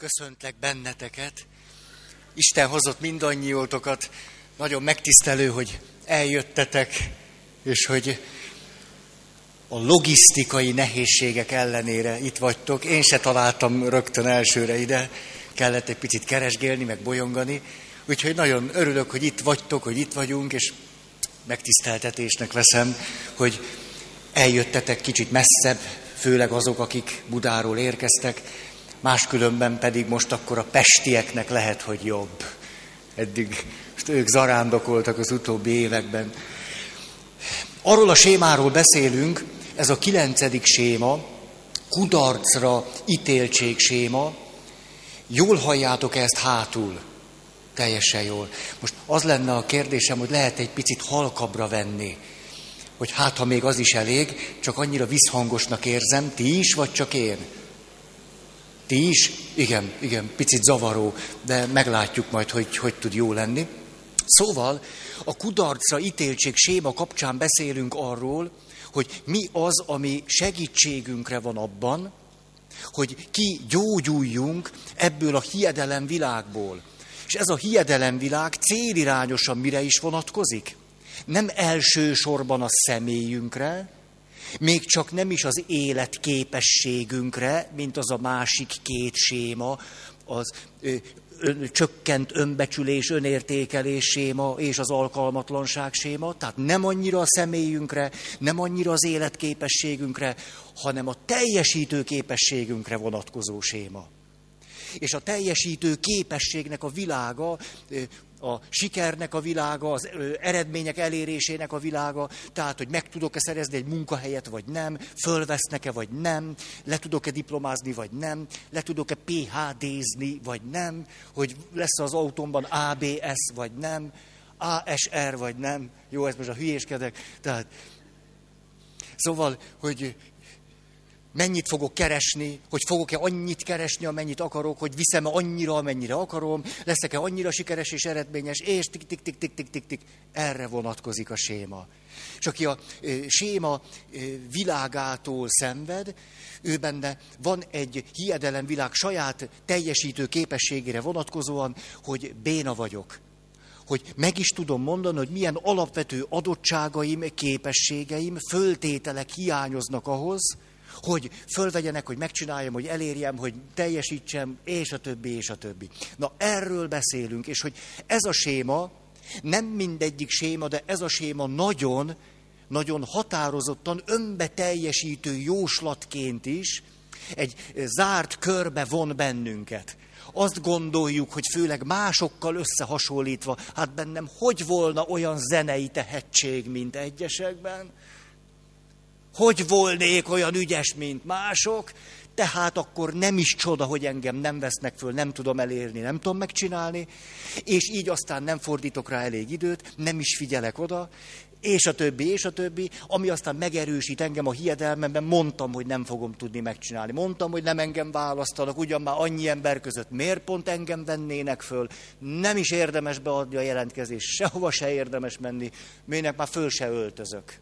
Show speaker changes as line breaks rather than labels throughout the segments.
köszöntlek benneteket. Isten hozott mindannyiótokat. Nagyon megtisztelő, hogy eljöttetek, és hogy a logisztikai nehézségek ellenére itt vagytok. Én se találtam rögtön elsőre ide, kellett egy picit keresgélni, meg bolyongani. Úgyhogy nagyon örülök, hogy itt vagytok, hogy itt vagyunk, és megtiszteltetésnek veszem, hogy eljöttetek kicsit messzebb, főleg azok, akik Budáról érkeztek, máskülönben pedig most akkor a pestieknek lehet, hogy jobb. Eddig most ők zarándokoltak az utóbbi években. Arról a sémáról beszélünk, ez a kilencedik séma, kudarcra ítéltség séma. Jól halljátok ezt hátul? Teljesen jól. Most az lenne a kérdésem, hogy lehet egy picit halkabbra venni, hogy hát, ha még az is elég, csak annyira visszhangosnak érzem, ti is, vagy csak én? Ti is? Igen, igen, picit zavaró, de meglátjuk majd, hogy hogy tud jó lenni. Szóval a kudarcra ítéltség séma kapcsán beszélünk arról, hogy mi az, ami segítségünkre van abban, hogy ki gyógyuljunk ebből a hiedelem világból. És ez a hiedelem világ célirányosan mire is vonatkozik? Nem elsősorban a személyünkre, még csak nem is az életképességünkre, mint az a másik két séma, az ö, ö, csökkent önbecsülés, önértékelés séma és az alkalmatlanság séma, tehát nem annyira a személyünkre, nem annyira az életképességünkre, hanem a teljesítő képességünkre vonatkozó séma. És a teljesítő képességnek a világa a sikernek a világa, az eredmények elérésének a világa, tehát, hogy meg tudok-e szerezni egy munkahelyet, vagy nem, fölvesznek-e, vagy nem, le tudok-e diplomázni, vagy nem, le tudok-e PHD-zni, vagy nem, hogy lesz az autómban ABS, vagy nem, ASR, vagy nem. Jó, ez most a hülyéskedek. Tehát, szóval, hogy mennyit fogok keresni, hogy fogok-e annyit keresni, amennyit akarok, hogy viszem-e annyira, amennyire akarom, leszek-e annyira sikeres és eredményes, és tik, tik, tik, tik, tik, tik, tik. Erre vonatkozik a séma. És aki a e, séma e, világától szenved, ő benne van egy hiedelem világ saját teljesítő képességére vonatkozóan, hogy béna vagyok. Hogy meg is tudom mondani, hogy milyen alapvető adottságaim, képességeim, föltételek hiányoznak ahhoz, hogy fölvegyenek, hogy megcsináljam, hogy elérjem, hogy teljesítsem, és a többi, és a többi. Na erről beszélünk, és hogy ez a séma, nem mindegyik séma, de ez a séma nagyon, nagyon határozottan önbeteljesítő jóslatként is egy zárt körbe von bennünket. Azt gondoljuk, hogy főleg másokkal összehasonlítva, hát bennem hogy volna olyan zenei tehetség, mint egyesekben? Hogy volnék olyan ügyes, mint mások, tehát akkor nem is csoda, hogy engem nem vesznek föl, nem tudom elérni, nem tudom megcsinálni, és így aztán nem fordítok rá elég időt, nem is figyelek oda, és a többi, és a többi, ami aztán megerősít engem a hiedelmemben, mondtam, hogy nem fogom tudni megcsinálni. Mondtam, hogy nem engem választanak, ugyan már annyi ember között miért pont engem vennének föl, nem is érdemes beadni a jelentkezést, sehova se érdemes menni, minek már föl se öltözök.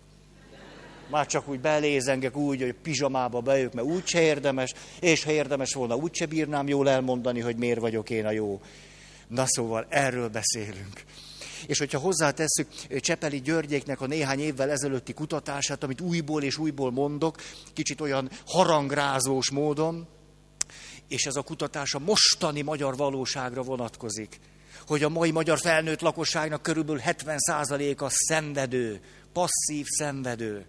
Már csak úgy belézengek úgy, hogy pizsamába bejövök, mert úgyse érdemes, és ha érdemes volna, úgyse bírnám jól elmondani, hogy miért vagyok én a jó. Na szóval erről beszélünk. És hogyha hozzátesszük Csepeli Györgyéknek a néhány évvel ezelőtti kutatását, amit újból és újból mondok, kicsit olyan harangrázós módon, és ez a kutatás a mostani magyar valóságra vonatkozik, hogy a mai magyar felnőtt lakosságnak körülbelül 70%-a szenvedő, passzív szenvedő.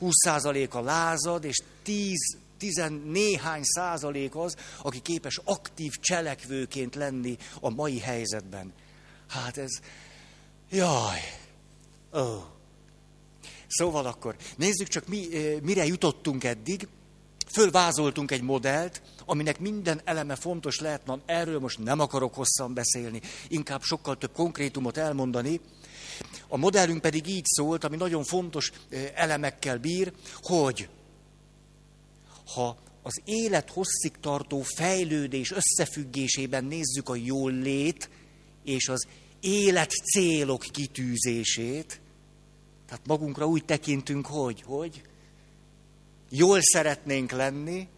20% a lázad, és 10, 10 néhány százalék az, aki képes aktív cselekvőként lenni a mai helyzetben. Hát ez, jaj, ó. Oh. Szóval akkor nézzük csak, mi, mire jutottunk eddig. Fölvázoltunk egy modellt, aminek minden eleme fontos lehet, na erről most nem akarok hosszan beszélni, inkább sokkal több konkrétumot elmondani, a modellünk pedig így szólt, ami nagyon fontos elemekkel bír, hogy ha az élet hosszig tartó fejlődés összefüggésében nézzük a jól lét és az élet célok kitűzését, tehát magunkra úgy tekintünk, hogy, hogy jól szeretnénk lenni,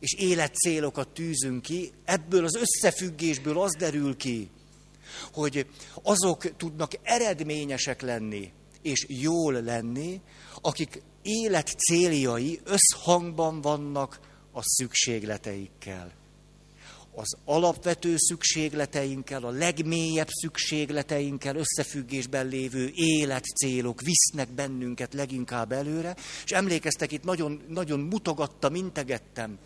és életcélokat tűzünk ki, ebből az összefüggésből az derül ki, hogy azok tudnak eredményesek lenni, és jól lenni, akik élet céljai összhangban vannak a szükségleteikkel. Az alapvető szükségleteinkkel, a legmélyebb szükségleteinkkel összefüggésben lévő életcélok visznek bennünket leginkább előre, és emlékeztek, itt nagyon, nagyon mutogattam, integettem,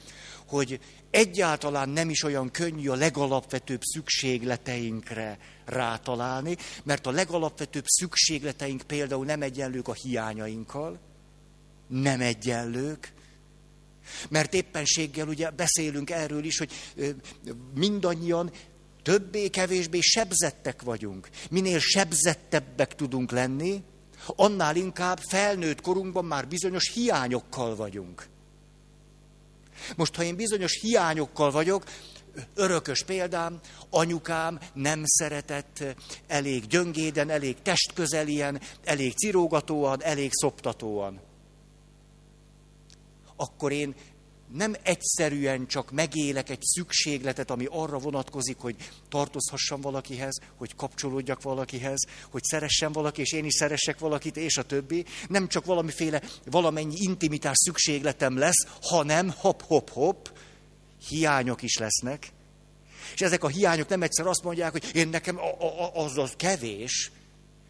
hogy egyáltalán nem is olyan könnyű a legalapvetőbb szükségleteinkre rátalálni, mert a legalapvetőbb szükségleteink például nem egyenlők a hiányainkkal, nem egyenlők, mert éppenséggel ugye beszélünk erről is, hogy mindannyian többé-kevésbé sebzettek vagyunk. Minél sebzettebbek tudunk lenni, annál inkább felnőtt korunkban már bizonyos hiányokkal vagyunk. Most, ha én bizonyos hiányokkal vagyok, örökös példám, anyukám nem szeretett elég gyöngéden, elég testközelien, elég cirógatóan, elég szoptatóan. Akkor én nem egyszerűen csak megélek egy szükségletet, ami arra vonatkozik, hogy tartozhassam valakihez, hogy kapcsolódjak valakihez, hogy szeressen valaki, és én is szeressek valakit, és a többi. Nem csak valamiféle, valamennyi intimitás szükségletem lesz, hanem hop-hop-hop, hiányok is lesznek. És ezek a hiányok nem egyszer azt mondják, hogy én nekem az az kevés,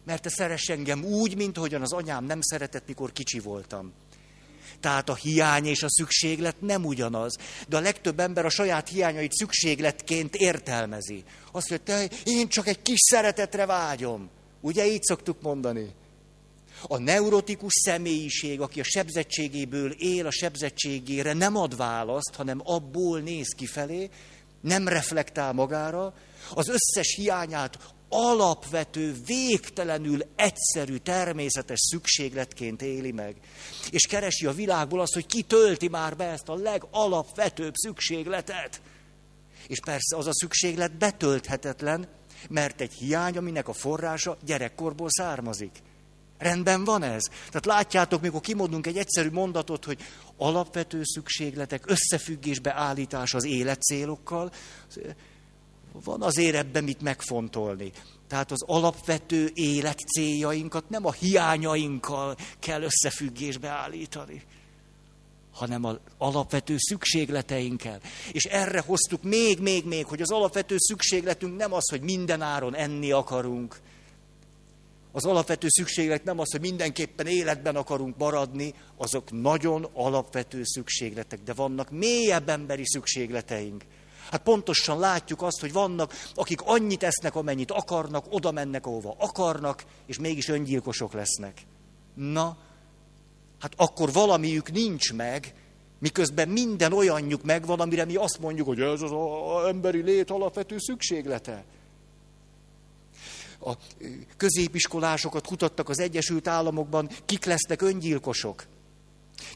mert te szeress engem úgy, mint ahogyan az anyám nem szeretett, mikor kicsi voltam. Tehát a hiány és a szükséglet nem ugyanaz. De a legtöbb ember a saját hiányait szükségletként értelmezi. Azt mondja, én csak egy kis szeretetre vágyom. Ugye így szoktuk mondani? A neurotikus személyiség, aki a sebzettségéből él, a sebzettségére nem ad választ, hanem abból néz kifelé, nem reflektál magára, az összes hiányát alapvető, végtelenül egyszerű, természetes szükségletként éli meg. És keresi a világból azt, hogy ki tölti már be ezt a legalapvetőbb szükségletet. És persze az a szükséglet betölthetetlen, mert egy hiány, aminek a forrása gyerekkorból származik. Rendben van ez? Tehát látjátok, mikor kimondunk egy egyszerű mondatot, hogy alapvető szükségletek összefüggésbe állítás az életcélokkal, van azért ebben mit megfontolni. Tehát az alapvető élet céljainkat nem a hiányainkkal kell összefüggésbe állítani, hanem az alapvető szükségleteinkkel. És erre hoztuk még, még, még, hogy az alapvető szükségletünk nem az, hogy minden áron enni akarunk. Az alapvető szükséglet nem az, hogy mindenképpen életben akarunk maradni, azok nagyon alapvető szükségletek, de vannak mélyebb emberi szükségleteink Hát pontosan látjuk azt, hogy vannak, akik annyit esznek, amennyit akarnak, oda mennek, ahova akarnak, és mégis öngyilkosok lesznek. Na, hát akkor valamiük nincs meg, miközben minden olyanjuk megvan, amire mi azt mondjuk, hogy ez az a emberi lét alapvető szükséglete. A középiskolásokat kutattak az Egyesült Államokban, kik lesznek öngyilkosok.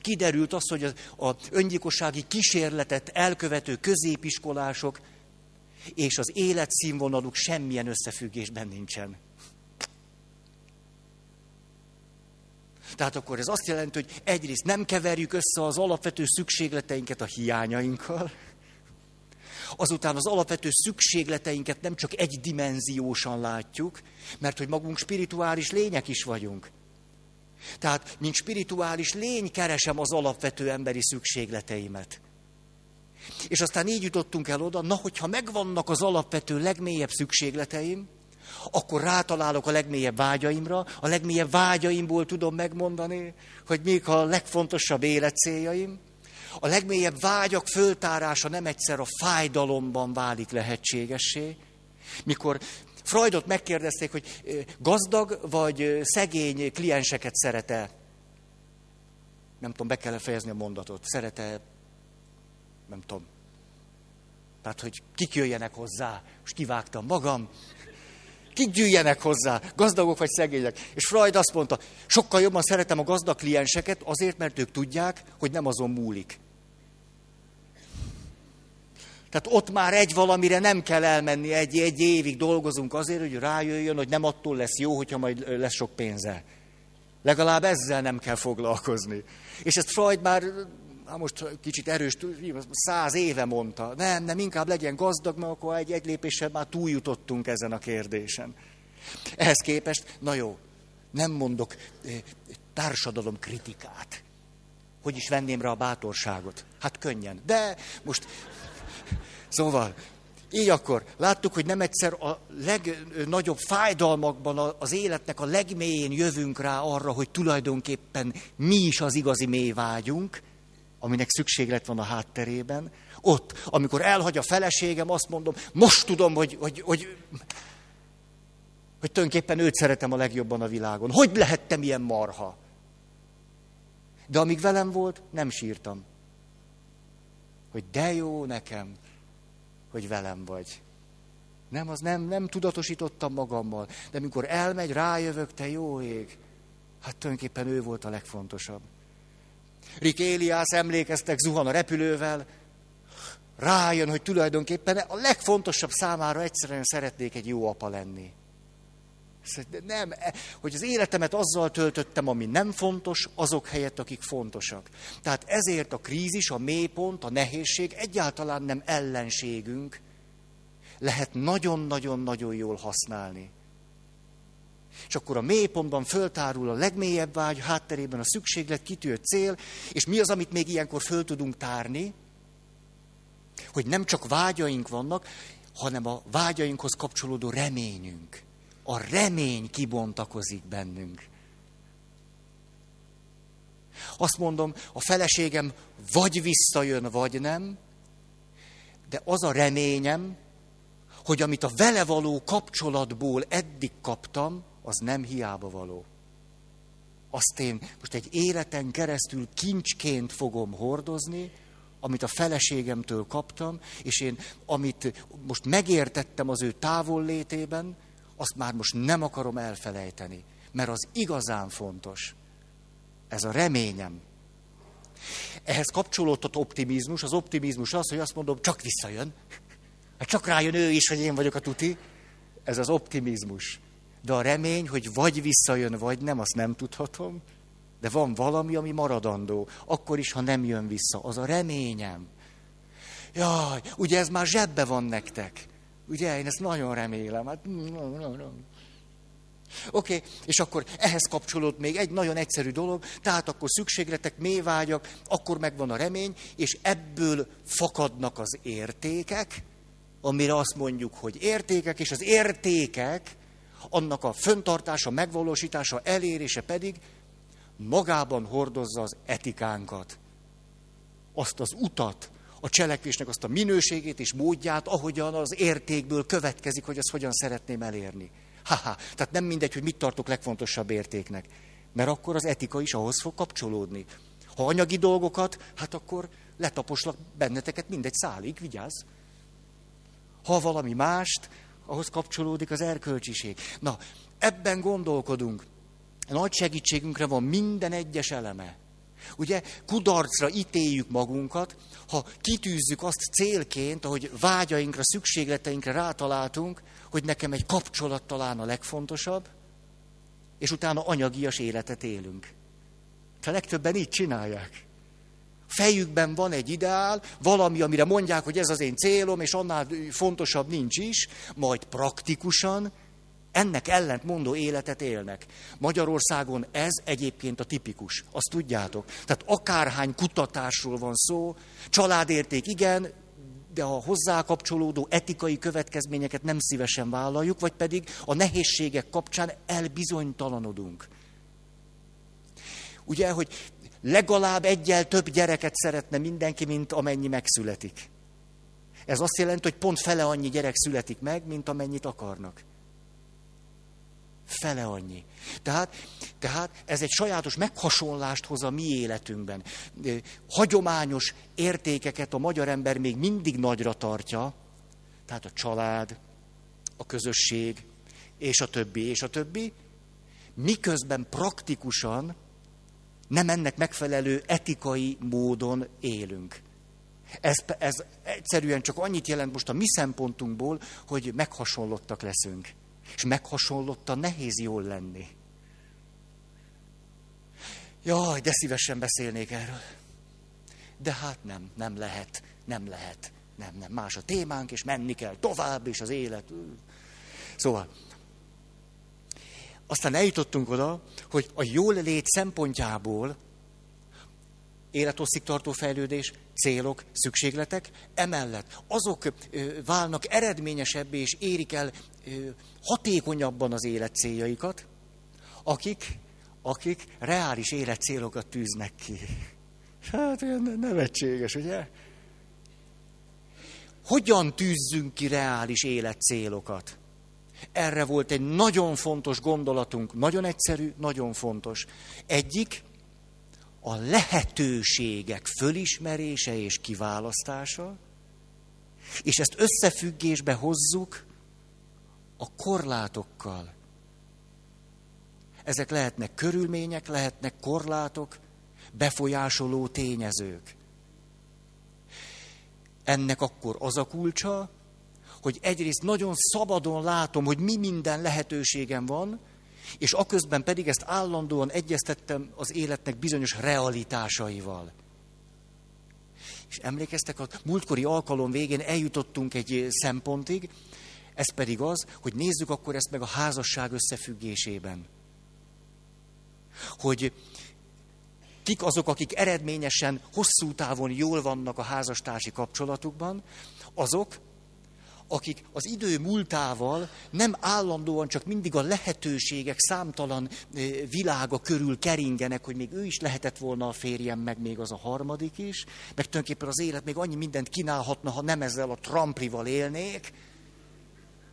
Kiderült az, hogy az öngyilkossági kísérletet elkövető középiskolások és az életszínvonaluk semmilyen összefüggésben nincsen. Tehát akkor ez azt jelenti, hogy egyrészt nem keverjük össze az alapvető szükségleteinket a hiányainkkal, azután az alapvető szükségleteinket nem csak egydimenziósan látjuk, mert hogy magunk spirituális lények is vagyunk. Tehát, mint spirituális lény keresem az alapvető emberi szükségleteimet. És aztán így jutottunk el oda, na, hogyha megvannak az alapvető legmélyebb szükségleteim, akkor rátalálok a legmélyebb vágyaimra, a legmélyebb vágyaimból tudom megmondani, hogy mik a legfontosabb életcéljaim. A legmélyebb vágyak föltárása nem egyszer a fájdalomban válik lehetségessé, mikor Freudot megkérdezték, hogy gazdag vagy szegény klienseket szerete. Nem tudom, be kell fejezni a mondatot. Szerete, nem tudom. Tehát, hogy kik jöjjenek hozzá. Most kivágtam magam. Kik gyűjjenek hozzá, gazdagok vagy szegények. És Freud azt mondta, sokkal jobban szeretem a gazdag klienseket azért, mert ők tudják, hogy nem azon múlik. Tehát ott már egy valamire nem kell elmenni, egy, egy évig dolgozunk azért, hogy rájöjjön, hogy nem attól lesz jó, hogyha majd lesz sok pénze. Legalább ezzel nem kell foglalkozni. És ezt Freud már hát most kicsit erős, száz éve mondta, nem, nem, inkább legyen gazdag, mert akkor egy, egy lépéssel már túljutottunk ezen a kérdésen. Ehhez képest, na jó, nem mondok társadalom kritikát. Hogy is venném rá a bátorságot? Hát könnyen. De most, szóval, így akkor láttuk, hogy nem egyszer a legnagyobb fájdalmakban az életnek a legmélyén jövünk rá arra, hogy tulajdonképpen mi is az igazi mély vágyunk, aminek szükséglet van a hátterében. Ott, amikor elhagy a feleségem, azt mondom, most tudom, hogy, hogy, hogy, hogy tulajdonképpen őt szeretem a legjobban a világon. Hogy lehettem ilyen marha? De amíg velem volt, nem sírtam. Hogy de jó nekem, hogy velem vagy. Nem, az nem, nem tudatosítottam magammal. De amikor elmegy, rájövök, te jó ég. Hát tulajdonképpen ő volt a legfontosabb. Rick Elias emlékeztek, zuhan a repülővel, rájön, hogy tulajdonképpen a legfontosabb számára egyszerűen szeretnék egy jó apa lenni. Nem, e, hogy az életemet azzal töltöttem, ami nem fontos, azok helyett, akik fontosak. Tehát ezért a krízis, a mélypont, a nehézség egyáltalán nem ellenségünk, lehet nagyon-nagyon-nagyon jól használni. És akkor a mélypontban föltárul a legmélyebb vágy, hátterében a szükséglet, kitűrt cél, és mi az, amit még ilyenkor föl tudunk tárni, hogy nem csak vágyaink vannak, hanem a vágyainkhoz kapcsolódó reményünk a remény kibontakozik bennünk. Azt mondom, a feleségem vagy visszajön, vagy nem, de az a reményem, hogy amit a vele való kapcsolatból eddig kaptam, az nem hiába való. Azt én most egy életen keresztül kincsként fogom hordozni, amit a feleségemtől kaptam, és én, amit most megértettem az ő távollétében, azt már most nem akarom elfelejteni, mert az igazán fontos. Ez a reményem. Ehhez kapcsolódott optimizmus. Az optimizmus az, hogy azt mondom, csak visszajön. Hát csak rájön ő is, hogy én vagyok a tuti. Ez az optimizmus. De a remény, hogy vagy visszajön, vagy nem, azt nem tudhatom. De van valami, ami maradandó. Akkor is, ha nem jön vissza. Az a reményem. Jaj, ugye ez már zsebbe van nektek. Ugye, én ezt nagyon remélem. Hát, Oké, okay, és akkor ehhez kapcsolód még egy nagyon egyszerű dolog, tehát akkor szükségletek, mélyvágyak, akkor megvan a remény, és ebből fakadnak az értékek, amire azt mondjuk, hogy értékek, és az értékek, annak a föntartása, megvalósítása, elérése pedig magában hordozza az etikánkat. Azt az utat, a cselekvésnek azt a minőségét és módját, ahogyan az értékből következik, hogy azt hogyan szeretném elérni. Haha, tehát nem mindegy, hogy mit tartok legfontosabb értéknek. Mert akkor az etika is ahhoz fog kapcsolódni. Ha anyagi dolgokat, hát akkor letaposlak benneteket mindegy szálig, vigyázz. Ha valami mást, ahhoz kapcsolódik az erkölcsiség. Na, ebben gondolkodunk. Nagy segítségünkre van minden egyes eleme. Ugye kudarcra ítéljük magunkat, ha kitűzzük azt célként, ahogy vágyainkra, szükségleteinkre rátaláltunk, hogy nekem egy kapcsolat talán a legfontosabb, és utána anyagias életet élünk. A legtöbben így csinálják. Fejükben van egy ideál, valami, amire mondják, hogy ez az én célom, és annál fontosabb nincs is, majd praktikusan ennek ellentmondó életet élnek. Magyarországon ez egyébként a tipikus, azt tudjátok. Tehát akárhány kutatásról van szó, családérték igen, de a hozzá kapcsolódó etikai következményeket nem szívesen vállaljuk, vagy pedig a nehézségek kapcsán elbizonytalanodunk. Ugye, hogy legalább egyel több gyereket szeretne mindenki, mint amennyi megszületik. Ez azt jelenti, hogy pont fele annyi gyerek születik meg, mint amennyit akarnak. Fele annyi. Tehát, tehát ez egy sajátos meghasonlást hoz a mi életünkben. Hagyományos értékeket a magyar ember még mindig nagyra tartja, tehát a család, a közösség, és a többi, és a többi, miközben praktikusan nem ennek megfelelő etikai módon élünk. Ez, ez egyszerűen csak annyit jelent most a mi szempontunkból, hogy meghasonlottak leszünk. És meghasonlottan nehéz jól lenni. Jaj, de szívesen beszélnék erről. de hát nem, nem lehet, nem lehet, nem, nem, más a témánk, és menni kell tovább, és az élet. Szóval, aztán eljutottunk oda, hogy a jól lét szempontjából élethosszig tartó fejlődés, célok, szükségletek, emellett azok válnak eredményesebbé és érik el hatékonyabban az élet céljaikat, akik, akik reális életcélokat tűznek ki. Hát olyan nevetséges, ugye? Hogyan tűzzünk ki reális életcélokat? Erre volt egy nagyon fontos gondolatunk, nagyon egyszerű, nagyon fontos. Egyik, a lehetőségek fölismerése és kiválasztása, és ezt összefüggésbe hozzuk a korlátokkal. Ezek lehetnek körülmények, lehetnek korlátok, befolyásoló tényezők. Ennek akkor az a kulcsa, hogy egyrészt nagyon szabadon látom, hogy mi minden lehetőségem van, és aközben pedig ezt állandóan egyeztettem az életnek bizonyos realitásaival. És emlékeztek, a múltkori alkalom végén eljutottunk egy szempontig, ez pedig az, hogy nézzük akkor ezt meg a házasság összefüggésében. Hogy kik azok, akik eredményesen, hosszú távon jól vannak a házastársi kapcsolatukban, azok, akik az idő múltával nem állandóan csak mindig a lehetőségek számtalan világa körül keringenek, hogy még ő is lehetett volna a férjem, meg még az a harmadik is, meg tulajdonképpen az élet még annyi mindent kínálhatna, ha nem ezzel a tramplival élnék,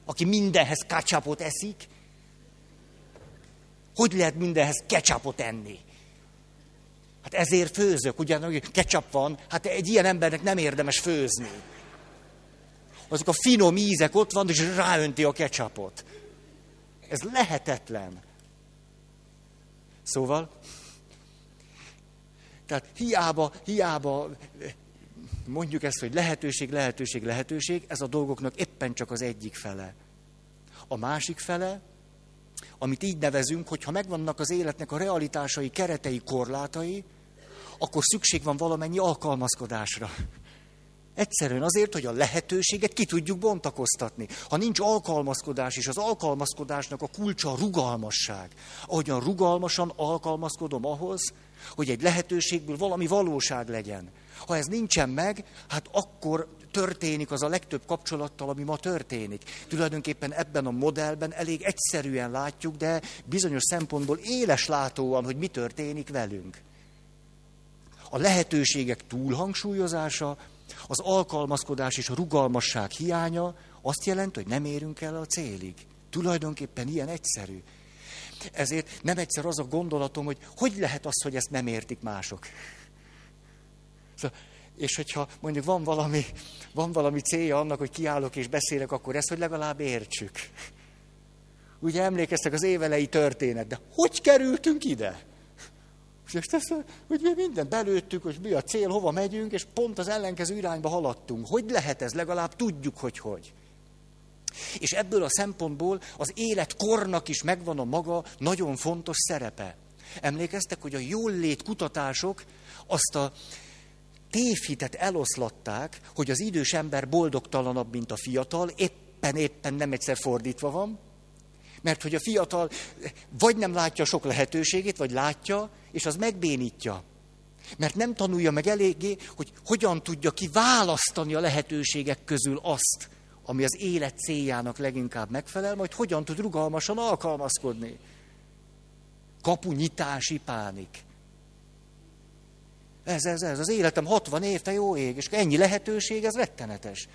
aki mindenhez kacsapot eszik. Hogy lehet mindenhez ketchupot enni? Hát ezért főzök, ugyan, ketchup van, hát egy ilyen embernek nem érdemes főzni azok a finom ízek ott van, és ráönti a ketchupot. Ez lehetetlen. Szóval, tehát hiába, hiába mondjuk ezt, hogy lehetőség, lehetőség, lehetőség, ez a dolgoknak éppen csak az egyik fele. A másik fele, amit így nevezünk, hogy ha megvannak az életnek a realitásai, keretei, korlátai, akkor szükség van valamennyi alkalmazkodásra. Egyszerűen azért, hogy a lehetőséget ki tudjuk bontakoztatni. Ha nincs alkalmazkodás, és az alkalmazkodásnak a kulcsa a rugalmasság. Ahogyan rugalmasan alkalmazkodom ahhoz, hogy egy lehetőségből valami valóság legyen. Ha ez nincsen meg, hát akkor történik az a legtöbb kapcsolattal, ami ma történik. Tulajdonképpen ebben a modellben elég egyszerűen látjuk, de bizonyos szempontból éles látóan, hogy mi történik velünk. A lehetőségek túlhangsúlyozása, az alkalmazkodás és a rugalmasság hiánya azt jelenti, hogy nem érünk el a célig. Tulajdonképpen ilyen egyszerű. Ezért nem egyszer az a gondolatom, hogy hogy lehet az, hogy ezt nem értik mások. Szóval, és hogyha mondjuk van valami, van valami célja annak, hogy kiállok és beszélek, akkor ezt, hogy legalább értsük. Ugye emlékeztek az évelei történet, de hogy kerültünk ide? És ezt, hogy mi mindent belőttük, hogy mi a cél, hova megyünk, és pont az ellenkező irányba haladtunk. Hogy lehet ez? Legalább tudjuk, hogy hogy. És ebből a szempontból az életkornak is megvan a maga nagyon fontos szerepe. Emlékeztek, hogy a jól lét kutatások azt a tévhitet eloszlatták, hogy az idős ember boldogtalanabb, mint a fiatal, éppen, éppen nem egyszer fordítva van, mert hogy a fiatal vagy nem látja sok lehetőségét, vagy látja, és az megbénítja. Mert nem tanulja meg eléggé, hogy hogyan tudja ki választani a lehetőségek közül azt, ami az élet céljának leginkább megfelel, majd hogyan tud rugalmasan alkalmazkodni. Kapunyitási pánik. Ez, ez, ez. Az életem 60 év, te jó ég, és ennyi lehetőség, ez rettenetes.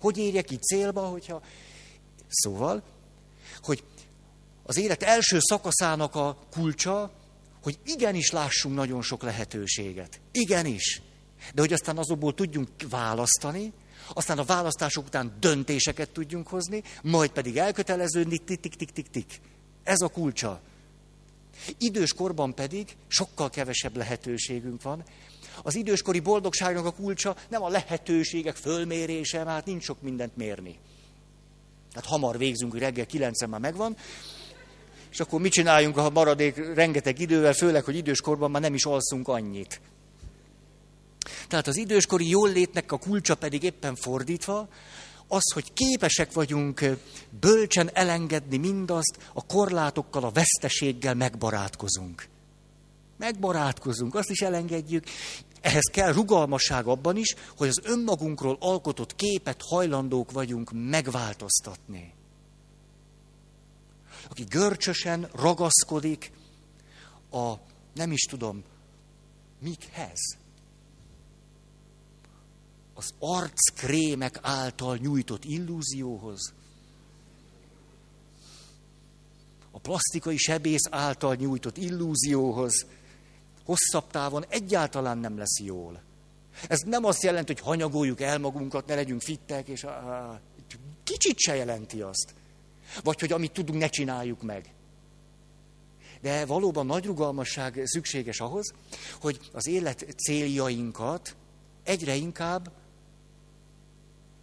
Hogy érjek ki célba, hogyha... Szóval, hogy az élet első szakaszának a kulcsa, hogy igenis lássunk nagyon sok lehetőséget. Igenis. De hogy aztán azokból tudjunk választani, aztán a választások után döntéseket tudjunk hozni, majd pedig elköteleződni, tik-tik-tik-tik-tik. Ez a kulcsa. Idős korban pedig sokkal kevesebb lehetőségünk van. Az időskori boldogságnak a kulcsa nem a lehetőségek fölmérése, mert nincs sok mindent mérni. Tehát hamar végzünk, hogy reggel kilencen már megvan, és akkor mit csináljunk a maradék rengeteg idővel, főleg, hogy időskorban már nem is alszunk annyit. Tehát az időskori jól létnek a kulcsa pedig éppen fordítva, az, hogy képesek vagyunk bölcsen elengedni mindazt, a korlátokkal, a veszteséggel megbarátkozunk. Megbarátkozunk, azt is elengedjük. Ehhez kell rugalmasság abban is, hogy az önmagunkról alkotott képet hajlandók vagyunk megváltoztatni. Aki görcsösen ragaszkodik a, nem is tudom, mikhez, az arckrémek által nyújtott illúzióhoz, a plastikai sebész által nyújtott illúzióhoz, hosszabb távon egyáltalán nem lesz jól. Ez nem azt jelenti, hogy hanyagoljuk el magunkat, ne legyünk fittek, és á, kicsit se jelenti azt. Vagy hogy amit tudunk, ne csináljuk meg. De valóban nagy rugalmasság szükséges ahhoz, hogy az élet céljainkat egyre inkább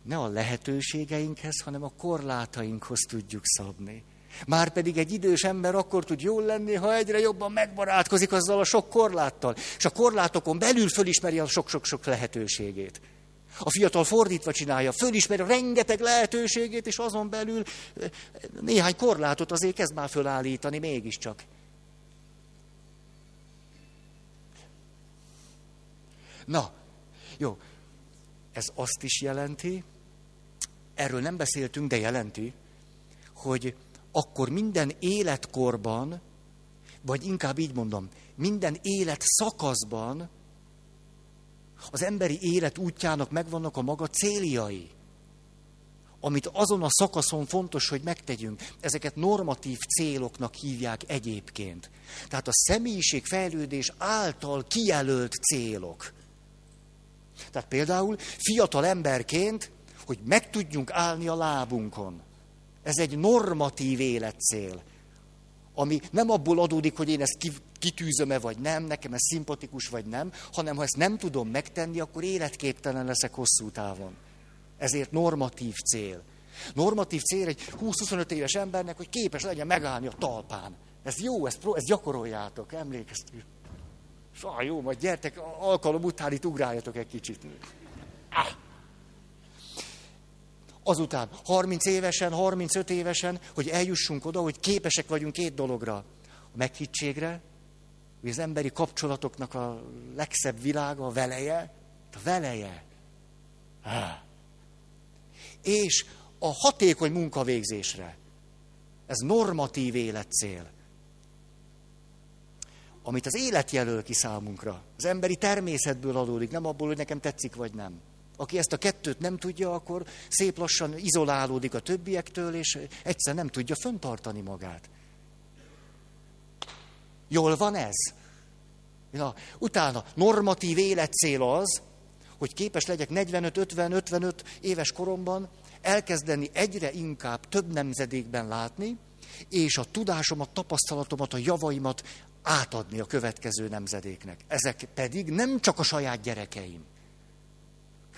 ne a lehetőségeinkhez, hanem a korlátainkhoz tudjuk szabni. Márpedig egy idős ember akkor tud jól lenni, ha egyre jobban megbarátkozik azzal a sok korláttal, és a korlátokon belül fölismeri a sok-sok-sok lehetőségét. A fiatal fordítva csinálja, fölismeri a rengeteg lehetőségét, és azon belül néhány korlátot azért kezd már fölállítani mégiscsak. Na, jó, ez azt is jelenti, erről nem beszéltünk, de jelenti, hogy akkor minden életkorban, vagy inkább így mondom, minden élet szakaszban az emberi élet útjának megvannak a maga céljai, amit azon a szakaszon fontos, hogy megtegyünk. Ezeket normatív céloknak hívják egyébként. Tehát a személyiség fejlődés által kijelölt célok. Tehát például fiatal emberként, hogy meg tudjunk állni a lábunkon. Ez egy normatív életcél, ami nem abból adódik, hogy én ezt kitűzöm-e vagy nem, nekem ez szimpatikus vagy nem, hanem ha ezt nem tudom megtenni, akkor életképtelen leszek hosszú távon. Ezért normatív cél. Normatív cél egy 20-25 éves embernek, hogy képes legyen megállni a talpán. Ez jó, ezt, ezt gyakoroljátok, emlékeztünk. Szóval jó, majd gyertek, alkalom után itt ugráljatok egy kicsit. Ah. Azután 30 évesen, 35 évesen, hogy eljussunk oda, hogy képesek vagyunk két dologra. A meghittségre, hogy az emberi kapcsolatoknak a legszebb világa, a veleje, a veleje. És a hatékony munkavégzésre. Ez normatív életcél amit az élet jelöl ki számunkra. Az emberi természetből adódik, nem abból, hogy nekem tetszik vagy nem. Aki ezt a kettőt nem tudja, akkor szép lassan izolálódik a többiektől, és egyszer nem tudja föntartani magát. Jól van ez? Na, utána normatív életcél az, hogy képes legyek 45-50-55 éves koromban elkezdeni egyre inkább több nemzedékben látni, és a tudásomat, tapasztalatomat, a javaimat átadni a következő nemzedéknek. Ezek pedig nem csak a saját gyerekeim.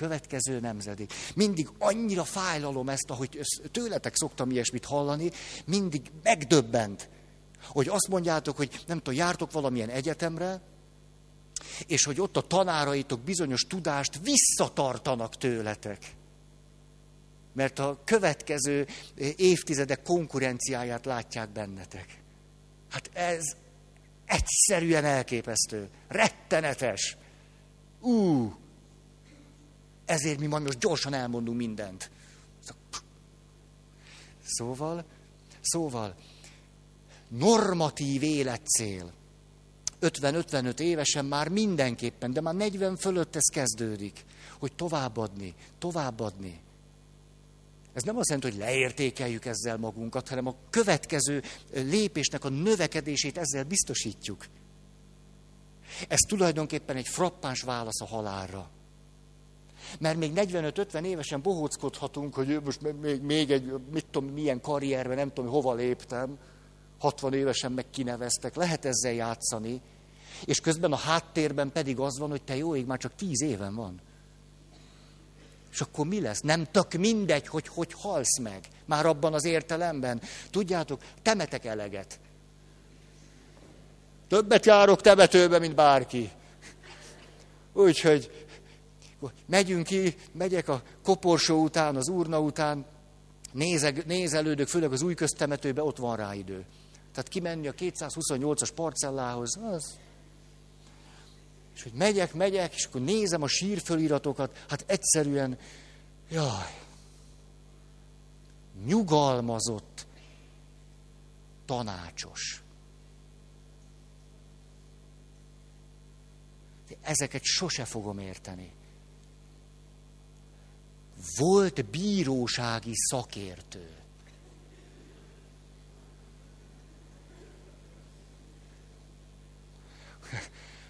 Következő nemzedék. Mindig annyira fájlalom ezt, ahogy tőletek szoktam ilyesmit hallani, mindig megdöbbent, hogy azt mondjátok, hogy nem tudom, jártok valamilyen egyetemre, és hogy ott a tanáraitok bizonyos tudást visszatartanak tőletek. Mert a következő évtizedek konkurenciáját látják bennetek. Hát ez, Egyszerűen elképesztő. Rettenetes. Ú, ezért mi majd most gyorsan elmondunk mindent. Szóval, szóval, normatív életcél. 50-55 évesen már mindenképpen, de már 40 fölött ez kezdődik, hogy továbbadni, továbbadni. Ez nem azt jelenti, hogy leértékeljük ezzel magunkat, hanem a következő lépésnek a növekedését ezzel biztosítjuk. Ez tulajdonképpen egy frappáns válasz a halálra. Mert még 45-50 évesen bohóckodhatunk, hogy most még, még egy, mit tudom, milyen karrierben, nem tudom, hova léptem, 60 évesen meg kineveztek, lehet ezzel játszani, és közben a háttérben pedig az van, hogy te jó ég, már csak 10 éven van. És akkor mi lesz? Nem tök mindegy, hogy hogy halsz meg. Már abban az értelemben. Tudjátok, temetek eleget. Többet járok temetőbe, mint bárki. Úgyhogy megyünk ki, megyek a koporsó után, az urna után, nézeg, nézelődök, főleg az új köztemetőbe, ott van rá idő. Tehát kimenni a 228-as parcellához, az... És hogy megyek, megyek, és akkor nézem a sírföliratokat, hát egyszerűen, jaj, nyugalmazott, tanácsos. Ezeket sose fogom érteni. Volt bírósági szakértő.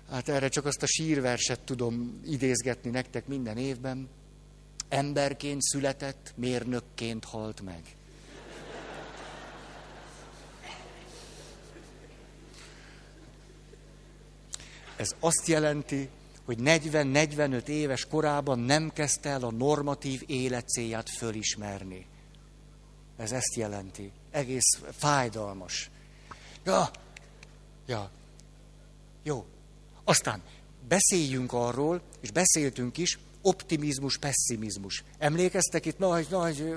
Hát erre csak azt a sírverset tudom idézgetni nektek minden évben. Emberként született, mérnökként halt meg. Ez azt jelenti, hogy 40-45 éves korában nem kezdte el a normatív életcélját fölismerni. Ez ezt jelenti. Egész fájdalmas. Ja, ja, jó. Aztán beszéljünk arról, és beszéltünk is, optimizmus, pessimizmus. Emlékeztek itt nagy, nagy,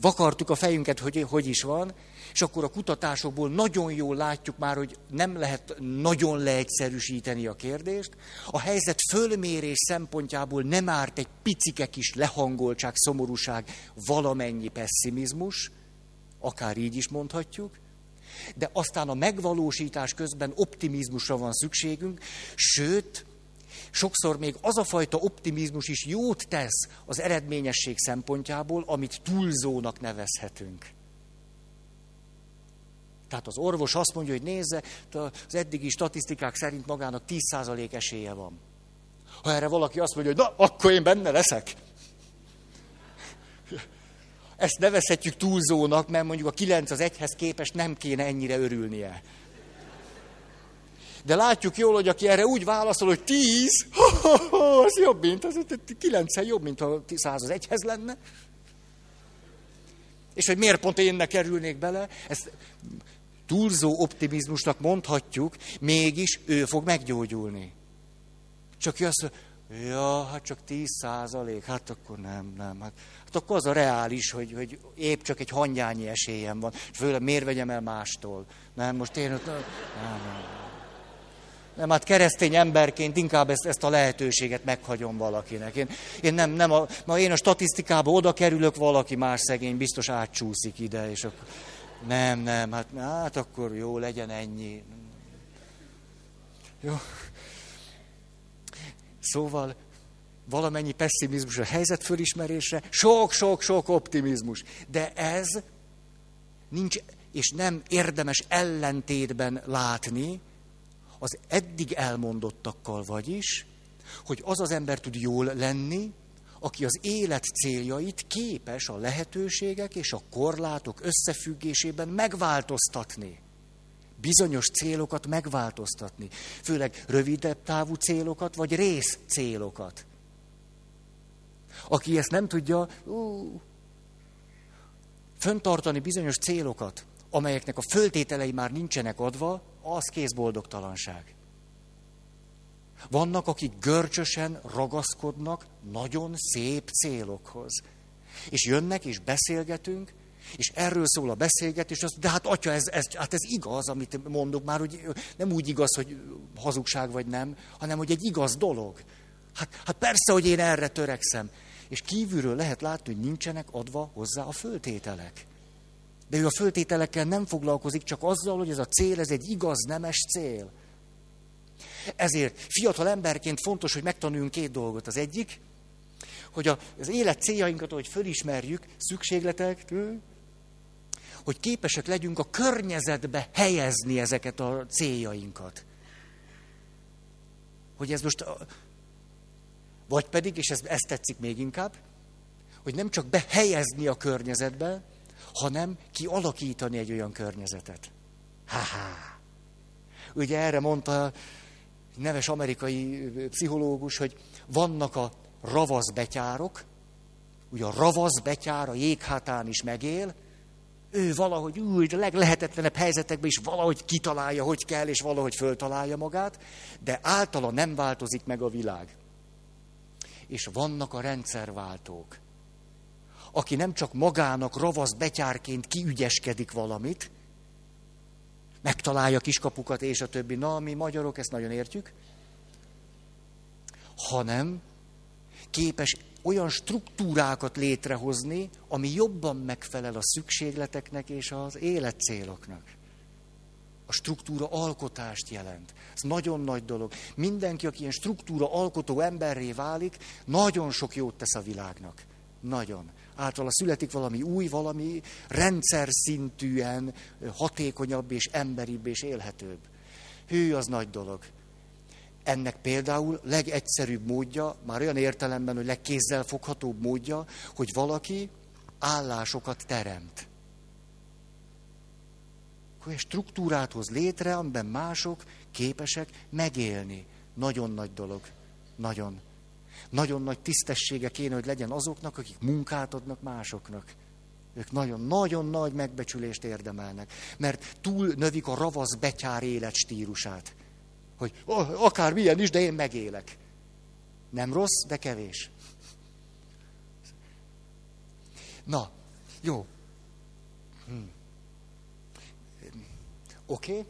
vakartuk a fejünket, hogy hogy is van, és akkor a kutatásokból nagyon jól látjuk már, hogy nem lehet nagyon leegyszerűsíteni a kérdést. A helyzet fölmérés szempontjából nem árt egy picike kis lehangoltság, szomorúság, valamennyi pessimizmus, akár így is mondhatjuk, de aztán a megvalósítás közben optimizmusra van szükségünk, sőt, sokszor még az a fajta optimizmus is jót tesz az eredményesség szempontjából, amit túlzónak nevezhetünk. Tehát az orvos azt mondja, hogy nézze, az eddigi statisztikák szerint magának 10% esélye van. Ha erre valaki azt mondja, hogy na, akkor én benne leszek. Ezt nevezhetjük túlzónak, mert mondjuk a 9 az egyhez képest nem kéne ennyire örülnie. De látjuk jól, hogy aki erre úgy válaszol, hogy 10, az jobb, mint az 9 jobb, mint a 100 az egyhez lenne. És hogy miért pont én ne kerülnék bele, ezt túlzó optimizmusnak mondhatjuk, mégis ő fog meggyógyulni. Csak ő azt mondja, ja, hát csak 10 százalék, hát akkor nem, nem. Hát, hát akkor az a reális, hogy, hogy épp csak egy hangyányi esélyem van. És főleg miért vegyem el mástól? Nem, most én... Nem, nem, nem. Nem, hát keresztény emberként inkább ezt, ezt a lehetőséget meghagyom valakinek. Én, én nem, nem a, ma én a statisztikába oda kerülök, valaki más szegény biztos átcsúszik ide, és akkor nem, nem, hát, hát akkor jó, legyen ennyi. Jó. Szóval valamennyi pessimizmus a helyzet fölismerésre, sok-sok-sok optimizmus. De ez nincs, és nem érdemes ellentétben látni az eddig elmondottakkal vagyis, hogy az az ember tud jól lenni, aki az élet céljait képes a lehetőségek és a korlátok összefüggésében megváltoztatni. Bizonyos célokat megváltoztatni. Főleg rövidebb távú célokat, vagy rész célokat. Aki ezt nem tudja, ú, föntartani bizonyos célokat, amelyeknek a föltételei már nincsenek adva, az kész boldogtalanság. Vannak, akik görcsösen ragaszkodnak nagyon szép célokhoz. És jönnek, és beszélgetünk, és erről szól a beszélgetés, azt, de hát atya, ez, ez, hát ez igaz, amit mondok már, hogy nem úgy igaz, hogy hazugság vagy nem, hanem hogy egy igaz dolog. Hát, hát persze, hogy én erre törekszem. És kívülről lehet látni, hogy nincsenek adva hozzá a föltételek. De ő a föltételekkel nem foglalkozik, csak azzal, hogy ez a cél, ez egy igaz, nemes cél. Ezért fiatal emberként fontos, hogy megtanuljunk két dolgot. Az egyik, hogy az élet céljainkat, hogy fölismerjük, szükségletek, hogy képesek legyünk a környezetbe helyezni ezeket a céljainkat. Hogy ez most, vagy pedig, és ez, ez tetszik még inkább, hogy nem csak behelyezni a környezetbe, hanem kialakítani egy olyan környezetet. Ha-ha. Ugye erre mondta neves amerikai pszichológus, hogy vannak a ravasz betyárok, ugye a ravasz betyár a jéghátán is megél, ő valahogy úgy a leglehetetlenebb helyzetekben is valahogy kitalálja, hogy kell, és valahogy föltalálja magát, de általa nem változik meg a világ. és vannak a rendszerváltók. Aki nem csak magának ravasz betyárként kiügyeskedik valamit, megtalálja kiskapukat és a többi, na mi magyarok ezt nagyon értjük, hanem képes olyan struktúrákat létrehozni, ami jobban megfelel a szükségleteknek és az életcéloknak. A struktúra alkotást jelent. Ez nagyon nagy dolog. Mindenki, aki ilyen struktúra alkotó emberré válik, nagyon sok jót tesz a világnak. Nagyon. Általában születik valami új, valami rendszer szintűen hatékonyabb és emberibb és élhetőbb. Hű, az nagy dolog. Ennek például legegyszerűbb módja, már olyan értelemben, hogy legkézzelfoghatóbb módja, hogy valaki állásokat teremt. Egy struktúrát hoz létre, amiben mások képesek megélni. Nagyon nagy dolog. Nagyon. Nagyon nagy tisztessége kéne, hogy legyen azoknak, akik munkát adnak másoknak. Ők nagyon-nagyon nagy megbecsülést érdemelnek, mert túl növik a ravasz betyár életstílusát hogy akár milyen is, de én megélek. Nem rossz, de kevés. Na, jó. Hm. Oké. Okay.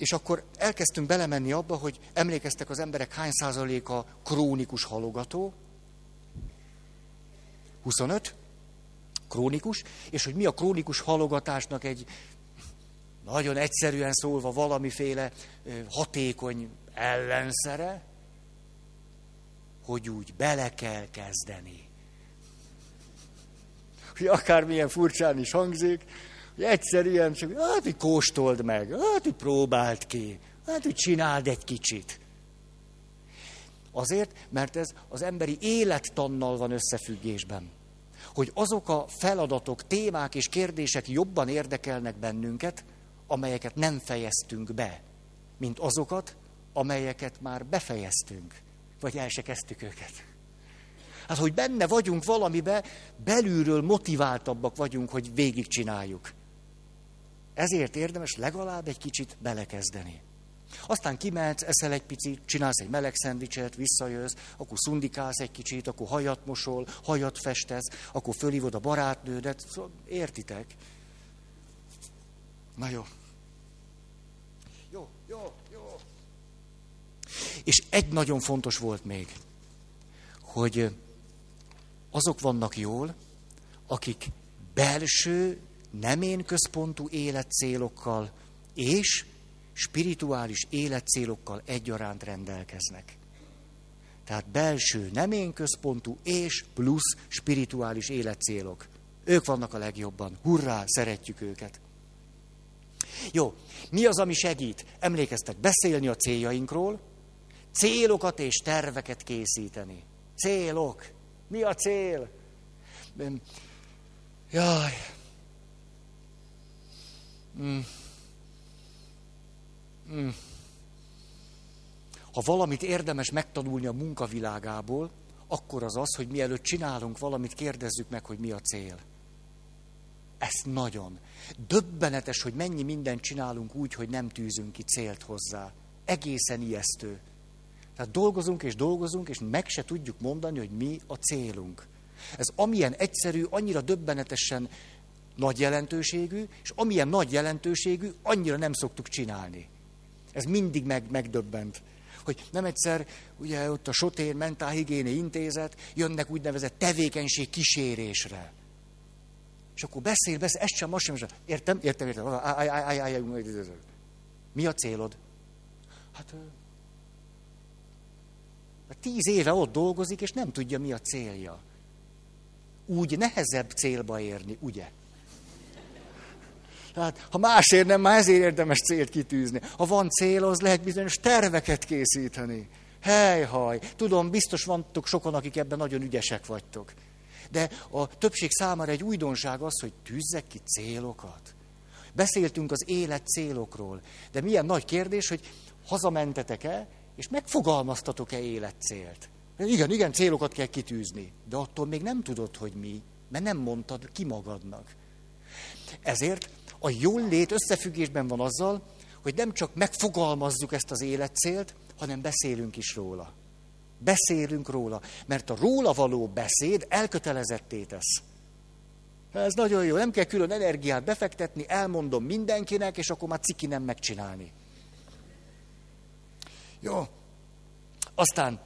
És akkor elkezdtünk belemenni abba, hogy emlékeztek az emberek hány százaléka krónikus halogató? 25? Krónikus. És hogy mi a krónikus halogatásnak egy nagyon egyszerűen szólva valamiféle hatékony ellenszere, hogy úgy bele kell kezdeni. Hogy akármilyen furcsán is hangzik, egyszerűen csak, hát, hogy kóstold meg, hát, hogy próbáld ki, hát, hogy csináld egy kicsit. Azért, mert ez az emberi élettannal van összefüggésben. Hogy azok a feladatok, témák és kérdések jobban érdekelnek bennünket, amelyeket nem fejeztünk be, mint azokat, amelyeket már befejeztünk, vagy el se kezdtük őket. Hát, hogy benne vagyunk valamibe, belülről motiváltabbak vagyunk, hogy végigcsináljuk. Ezért érdemes legalább egy kicsit belekezdeni. Aztán kimehetsz, eszel egy picit, csinálsz egy meleg szendvicset, visszajössz, akkor szundikálsz egy kicsit, akkor hajat mosol, hajat festesz, akkor fölhívod a barátnődet. Szóval értitek? Na jó. Jó, jó, jó. És egy nagyon fontos volt még, hogy azok vannak jól, akik belső, nem én központú életcélokkal és spirituális életcélokkal egyaránt rendelkeznek. Tehát belső, nem én központú és plusz spirituális életcélok. Ők vannak a legjobban. Hurrá, szeretjük őket. Jó, mi az, ami segít? Emlékeztek, beszélni a céljainkról, célokat és terveket készíteni. Célok. Mi a cél? Jaj. Mm. Mm. Ha valamit érdemes megtanulni a munkavilágából, akkor az az, hogy mielőtt csinálunk valamit, kérdezzük meg, hogy mi a cél. Ez nagyon. Döbbenetes, hogy mennyi mindent csinálunk úgy, hogy nem tűzünk ki célt hozzá. Egészen ijesztő. Tehát dolgozunk és dolgozunk, és meg se tudjuk mondani, hogy mi a célunk. Ez amilyen egyszerű, annyira döbbenetesen nagy jelentőségű, és amilyen nagy jelentőségű, annyira nem szoktuk csinálni. Ez mindig meg, megdöbbent. Hogy nem egyszer, ugye ott a Sotén Mentálhigiéni Intézet, jönnek úgynevezett tevékenység kísérésre. És akkor beszél, beszél, ezt sem, most sem, értem, értem, értem. Áj, Mi a célod? Hát, hát tíz éve ott dolgozik, és nem tudja, mi a célja. Úgy nehezebb célba érni, ugye? Tehát, ha másért nem, már ezért érdemes célt kitűzni. Ha van cél, az lehet bizonyos terveket készíteni. Helyhaj, tudom, biztos vantok sokan, akik ebben nagyon ügyesek vagytok. De a többség számára egy újdonság az, hogy tűzzek ki célokat. Beszéltünk az élet célokról, de milyen nagy kérdés, hogy hazamentetek-e, és megfogalmaztatok-e életcélt. Igen, igen, célokat kell kitűzni, de attól még nem tudod, hogy mi, mert nem mondtad ki magadnak. Ezért a jól lét összefüggésben van azzal, hogy nem csak megfogalmazzuk ezt az életcélt, hanem beszélünk is róla. Beszélünk róla, mert a róla való beszéd elkötelezetté tesz. Ez nagyon jó, nem kell külön energiát befektetni, elmondom mindenkinek, és akkor már ciki nem megcsinálni. Jó. Aztán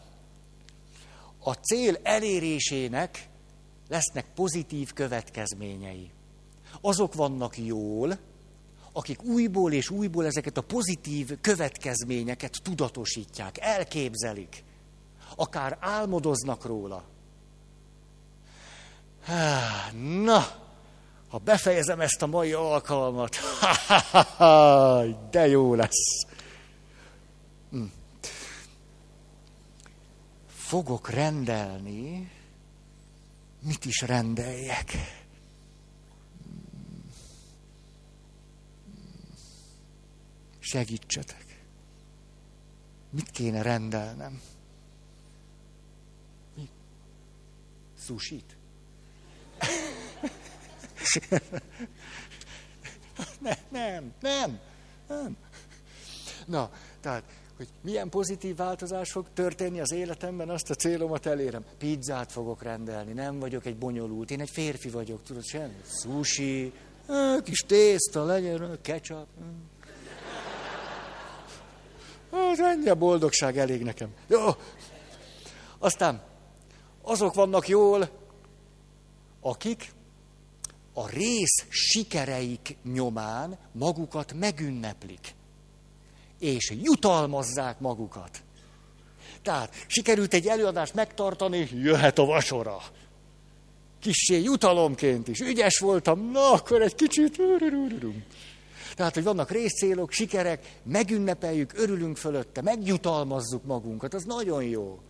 a cél elérésének lesznek pozitív következményei. Azok vannak jól, akik újból és újból ezeket a pozitív következményeket tudatosítják, elképzelik, akár álmodoznak róla. Na, ha befejezem ezt a mai alkalmat, de jó lesz. Hm. Fogok rendelni, mit is rendeljek? Segítsetek. Mit kéne rendelnem? Mi? Susit? nem, nem, nem, nem. Na, tehát, hogy milyen pozitív változás fog történni az életemben, azt a célomat elérem. Pizzát fogok rendelni, nem vagyok egy bonyolult, én egy férfi vagyok, tudod, sem? Sushi, kis tészta legyen, ketchup. Az ennyi a boldogság elég nekem. Jó. Aztán azok vannak jól, akik a rész sikereik nyomán magukat megünneplik, és jutalmazzák magukat. Tehát sikerült egy előadást megtartani, jöhet a vasora. Kissé jutalomként is. Ügyes voltam, na akkor egy kicsit. Tehát, hogy vannak részcélok, sikerek, megünnepeljük, örülünk fölötte, megjutalmazzuk magunkat, az nagyon jó.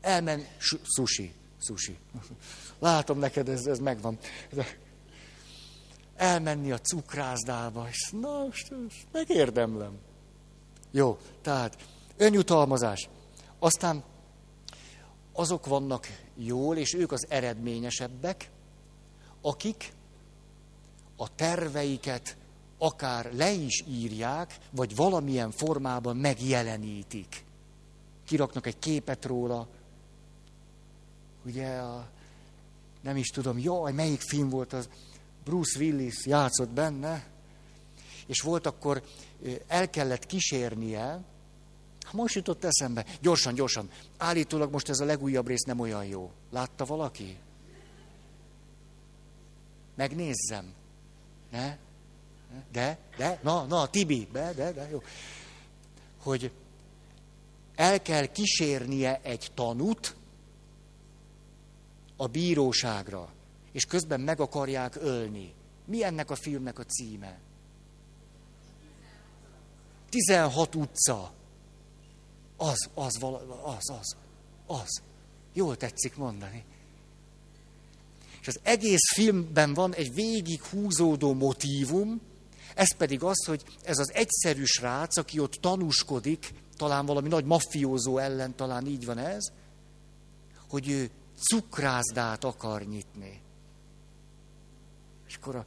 Elmen, sushi, sushi. Látom neked, ez, ez megvan elmenni a cukrászdába, és na, megérdemlem. Jó, tehát önjutalmazás. Aztán azok vannak jól, és ők az eredményesebbek, akik a terveiket akár le is írják, vagy valamilyen formában megjelenítik. Kiraknak egy képet róla. Ugye, a, nem is tudom, jaj, melyik film volt az, Bruce Willis játszott benne, és volt akkor, el kellett kísérnie, most jutott eszembe, gyorsan, gyorsan, állítólag most ez a legújabb rész nem olyan jó. Látta valaki? Megnézzem. Ne? De, de, na, na, Tibi, de, de, de, jó. Hogy el kell kísérnie egy tanút a bíróságra és közben meg akarják ölni. Mi ennek a filmnek a címe? 16 utca. Az, az, az, az, az. Jól tetszik mondani. És az egész filmben van egy végig húzódó motívum, ez pedig az, hogy ez az egyszerű srác, aki ott tanúskodik, talán valami nagy maffiózó ellen, talán így van ez, hogy ő cukrászdát akar nyitni. És akkor a,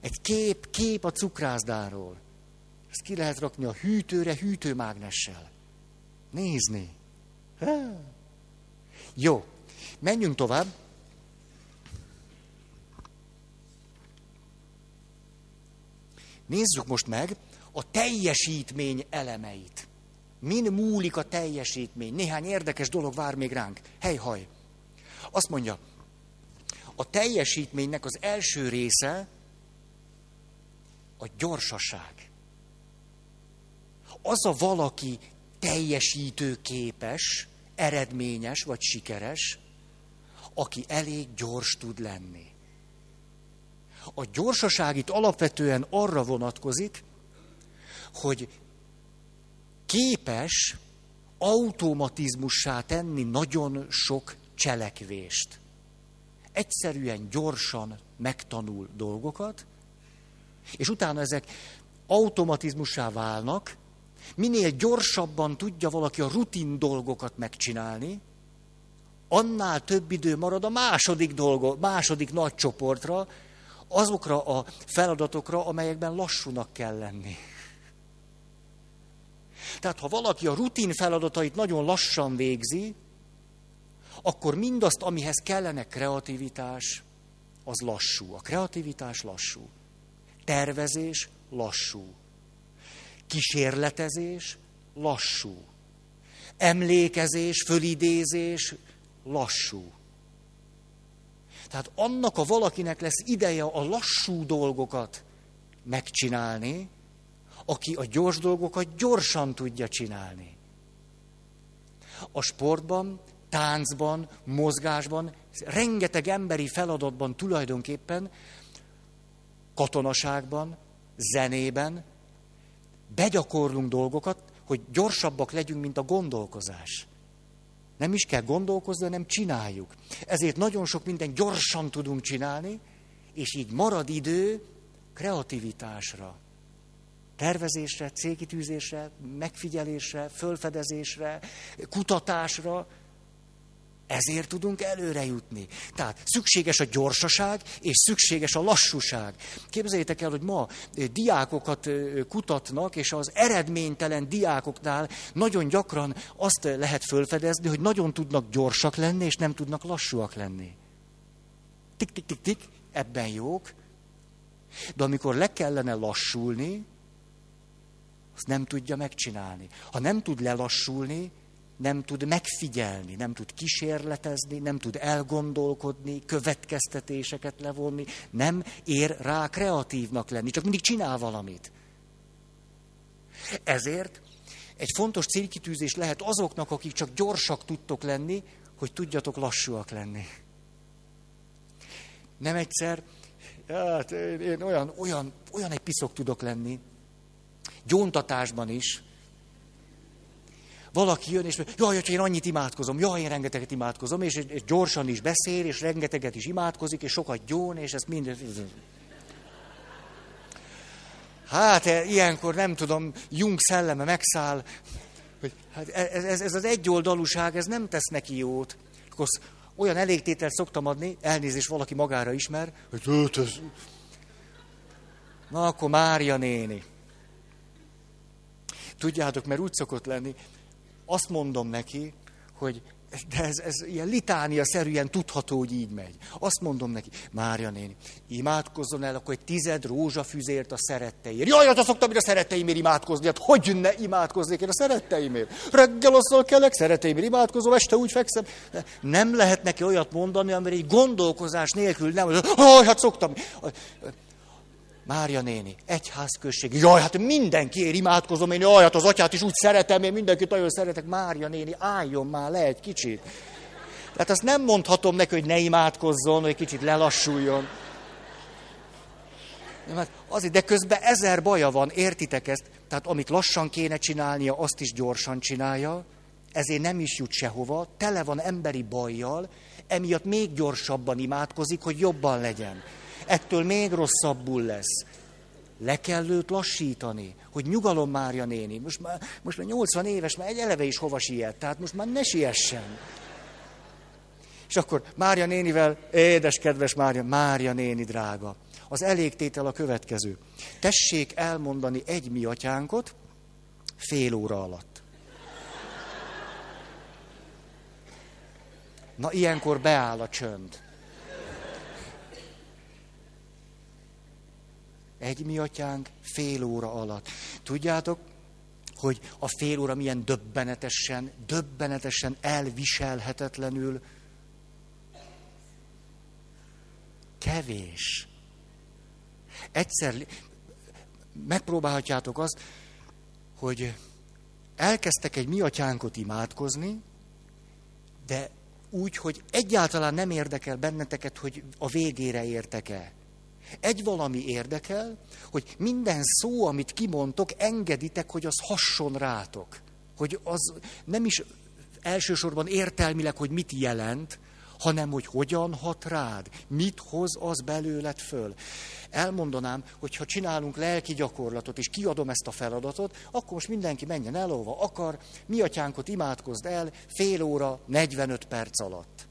egy kép, kép a cukrászdáról. Ezt ki lehet rakni a hűtőre hűtőmágnessel. Nézni. Ha. Jó, menjünk tovább. Nézzük most meg a teljesítmény elemeit. Min múlik a teljesítmény? Néhány érdekes dolog vár még ránk. Helyhaj. Azt mondja, a teljesítménynek az első része a gyorsaság. Az a valaki teljesítő képes, eredményes vagy sikeres, aki elég gyors tud lenni. A gyorsaság itt alapvetően arra vonatkozik, hogy képes automatizmussá tenni nagyon sok cselekvést. Egyszerűen, gyorsan megtanul dolgokat, és utána ezek automatizmussá válnak, minél gyorsabban tudja valaki a rutin dolgokat megcsinálni, annál több idő marad a második dolgo, második nagy csoportra, azokra a feladatokra, amelyekben lassúnak kell lenni. Tehát ha valaki a rutin feladatait nagyon lassan végzi, akkor mindazt, amihez kellene kreativitás, az lassú. A kreativitás lassú. Tervezés lassú. Kísérletezés lassú. Emlékezés, fölidézés lassú. Tehát annak a valakinek lesz ideje a lassú dolgokat megcsinálni, aki a gyors dolgokat gyorsan tudja csinálni. A sportban, táncban, mozgásban, rengeteg emberi feladatban tulajdonképpen, katonaságban, zenében begyakorlunk dolgokat, hogy gyorsabbak legyünk, mint a gondolkozás. Nem is kell gondolkozni, hanem csináljuk. Ezért nagyon sok minden gyorsan tudunk csinálni, és így marad idő kreativitásra, tervezésre, célkitűzésre, megfigyelésre, fölfedezésre, kutatásra, ezért tudunk előre jutni. Tehát szükséges a gyorsaság, és szükséges a lassúság. Képzeljétek el, hogy ma diákokat kutatnak, és az eredménytelen diákoknál nagyon gyakran azt lehet fölfedezni, hogy nagyon tudnak gyorsak lenni, és nem tudnak lassúak lenni. Tik-tik-tik-tik, ebben jók. De amikor le kellene lassulni, azt nem tudja megcsinálni. Ha nem tud lelassulni, nem tud megfigyelni, nem tud kísérletezni, nem tud elgondolkodni, következtetéseket levonni, nem ér rá kreatívnak lenni, csak mindig csinál valamit. Ezért egy fontos célkitűzés lehet azoknak, akik csak gyorsak tudtok lenni, hogy tudjatok lassúak lenni. Nem egyszer, hát én, én olyan, olyan, olyan egy piszok tudok lenni, gyóntatásban is, valaki jön, és mondja, jaj, hogy én annyit imádkozom, jaj, én rengeteget imádkozom, és, és gyorsan is beszél, és rengeteget is imádkozik, és sokat gyón, és ezt mind... Hát e, ilyenkor nem tudom, Jung szelleme megszáll, hogy hát e, ez, ez, ez az egyoldalúság, ez nem tesz neki jót. Akkor olyan elégtételt szoktam adni, elnézést valaki magára ismer, hogy ez... Na akkor Mária néni. Tudjátok, mert úgy szokott lenni, azt mondom neki, hogy de ez, ez ilyen litánia-szerűen tudható, hogy így megy. Azt mondom neki, Mária néni, imádkozzon el akkor egy tized rózsafüzért a szeretteimért. Jaj, hát azt szoktam hogy a szeretteimért imádkozni. Hát hogy ne imádkoznék én a szeretteimért? Reggel azzal kelek, szeretteimért imádkozom, este úgy fekszem. Nem lehet neki olyat mondani, amire egy gondolkozás nélkül nem, hogy hát szoktam. Mária néni, egyházközség. Jaj, hát mindenkiért imádkozom, én jaj, hát az atyát is úgy szeretem, én mindenkit nagyon szeretek. Mária néni, álljon már le egy kicsit. Tehát azt nem mondhatom neki, hogy ne imádkozzon, hogy kicsit lelassuljon. Nem, hát azért, de közben ezer baja van, értitek ezt? Tehát amit lassan kéne csinálnia, azt is gyorsan csinálja, ezért nem is jut sehova, tele van emberi bajjal, emiatt még gyorsabban imádkozik, hogy jobban legyen ettől még rosszabbul lesz. Le kell őt lassítani, hogy nyugalom Mária néni. Most már, most már 80 éves, már egy eleve is hova siet, tehát most már ne siessen. És akkor Mária nénivel, édes, kedves Mária, Mária néni drága, az elégtétel a következő. Tessék elmondani egy mi atyánkot fél óra alatt. Na, ilyenkor beáll a csönd. Egy mi atyánk fél óra alatt. Tudjátok, hogy a fél óra milyen döbbenetesen, döbbenetesen elviselhetetlenül kevés. Egyszer megpróbálhatjátok azt, hogy elkezdtek egy mi atyánkot imádkozni, de úgy, hogy egyáltalán nem érdekel benneteket, hogy a végére értek-e. Egy valami érdekel, hogy minden szó, amit kimondtok, engeditek, hogy az hasson rátok. Hogy az nem is elsősorban értelmileg, hogy mit jelent, hanem hogy hogyan hat rád, mit hoz az belőled föl. Elmondanám, hogy ha csinálunk lelki gyakorlatot, és kiadom ezt a feladatot, akkor most mindenki menjen el, ahova akar, mi atyánkot imádkozd el fél óra, 45 perc alatt.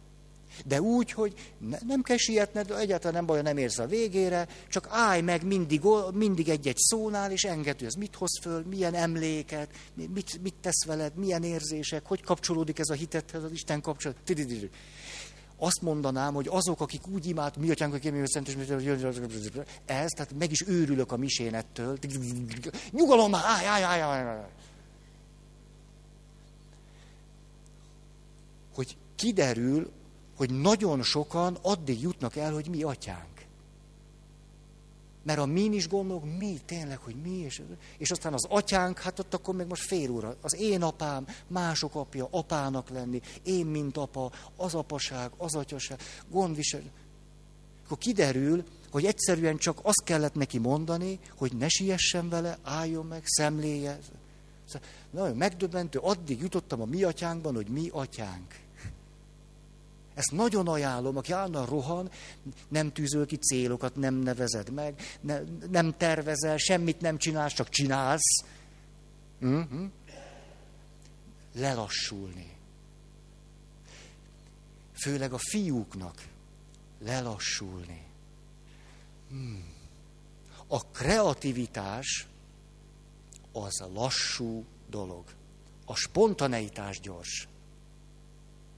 De úgy, hogy ne, nem kell sietned, egyáltalán nem baj, nem érsz a végére, csak állj meg mindig, mindig egy-egy szónál, és engedd, hogy ez mit hoz föl, milyen emléket, mit, mit tesz veled, milyen érzések, hogy kapcsolódik ez a hitethez, az Isten kapcsolat. Azt mondanám, hogy azok, akik úgy imád, mi atyánk, aki mi szent, ez, tehát meg is őrülök a misénettől. Nyugalom már, állj, állj, állj, állj. Hogy kiderül, hogy nagyon sokan addig jutnak el, hogy mi atyánk. Mert a mi is gondolok, mi tényleg, hogy mi, és, és aztán az atyánk, hát ott akkor meg most fél óra. Az én apám, mások apja, apának lenni, én mint apa, az apaság, az atyaság, gondvisel. Akkor kiderül, hogy egyszerűen csak azt kellett neki mondani, hogy ne siessen vele, álljon meg, szemléje. Szóval nagyon megdöbbentő, addig jutottam a mi atyánkban, hogy mi atyánk. Ezt nagyon ajánlom, aki állandóan rohan, nem tűzöl ki célokat, nem nevezed meg, ne, nem tervezel, semmit nem csinálsz, csak csinálsz. Uh-huh. Lelassulni. Főleg a fiúknak lelassulni. Hmm. A kreativitás az lassú dolog. A spontaneitás gyors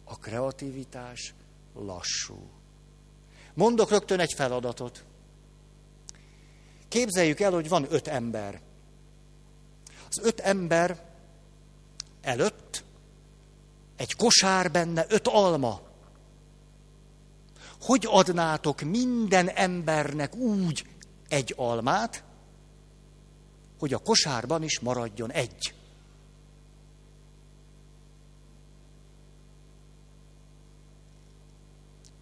a kreativitás lassú. Mondok rögtön egy feladatot. Képzeljük el, hogy van öt ember. Az öt ember előtt egy kosár benne, öt alma. Hogy adnátok minden embernek úgy egy almát, hogy a kosárban is maradjon egy?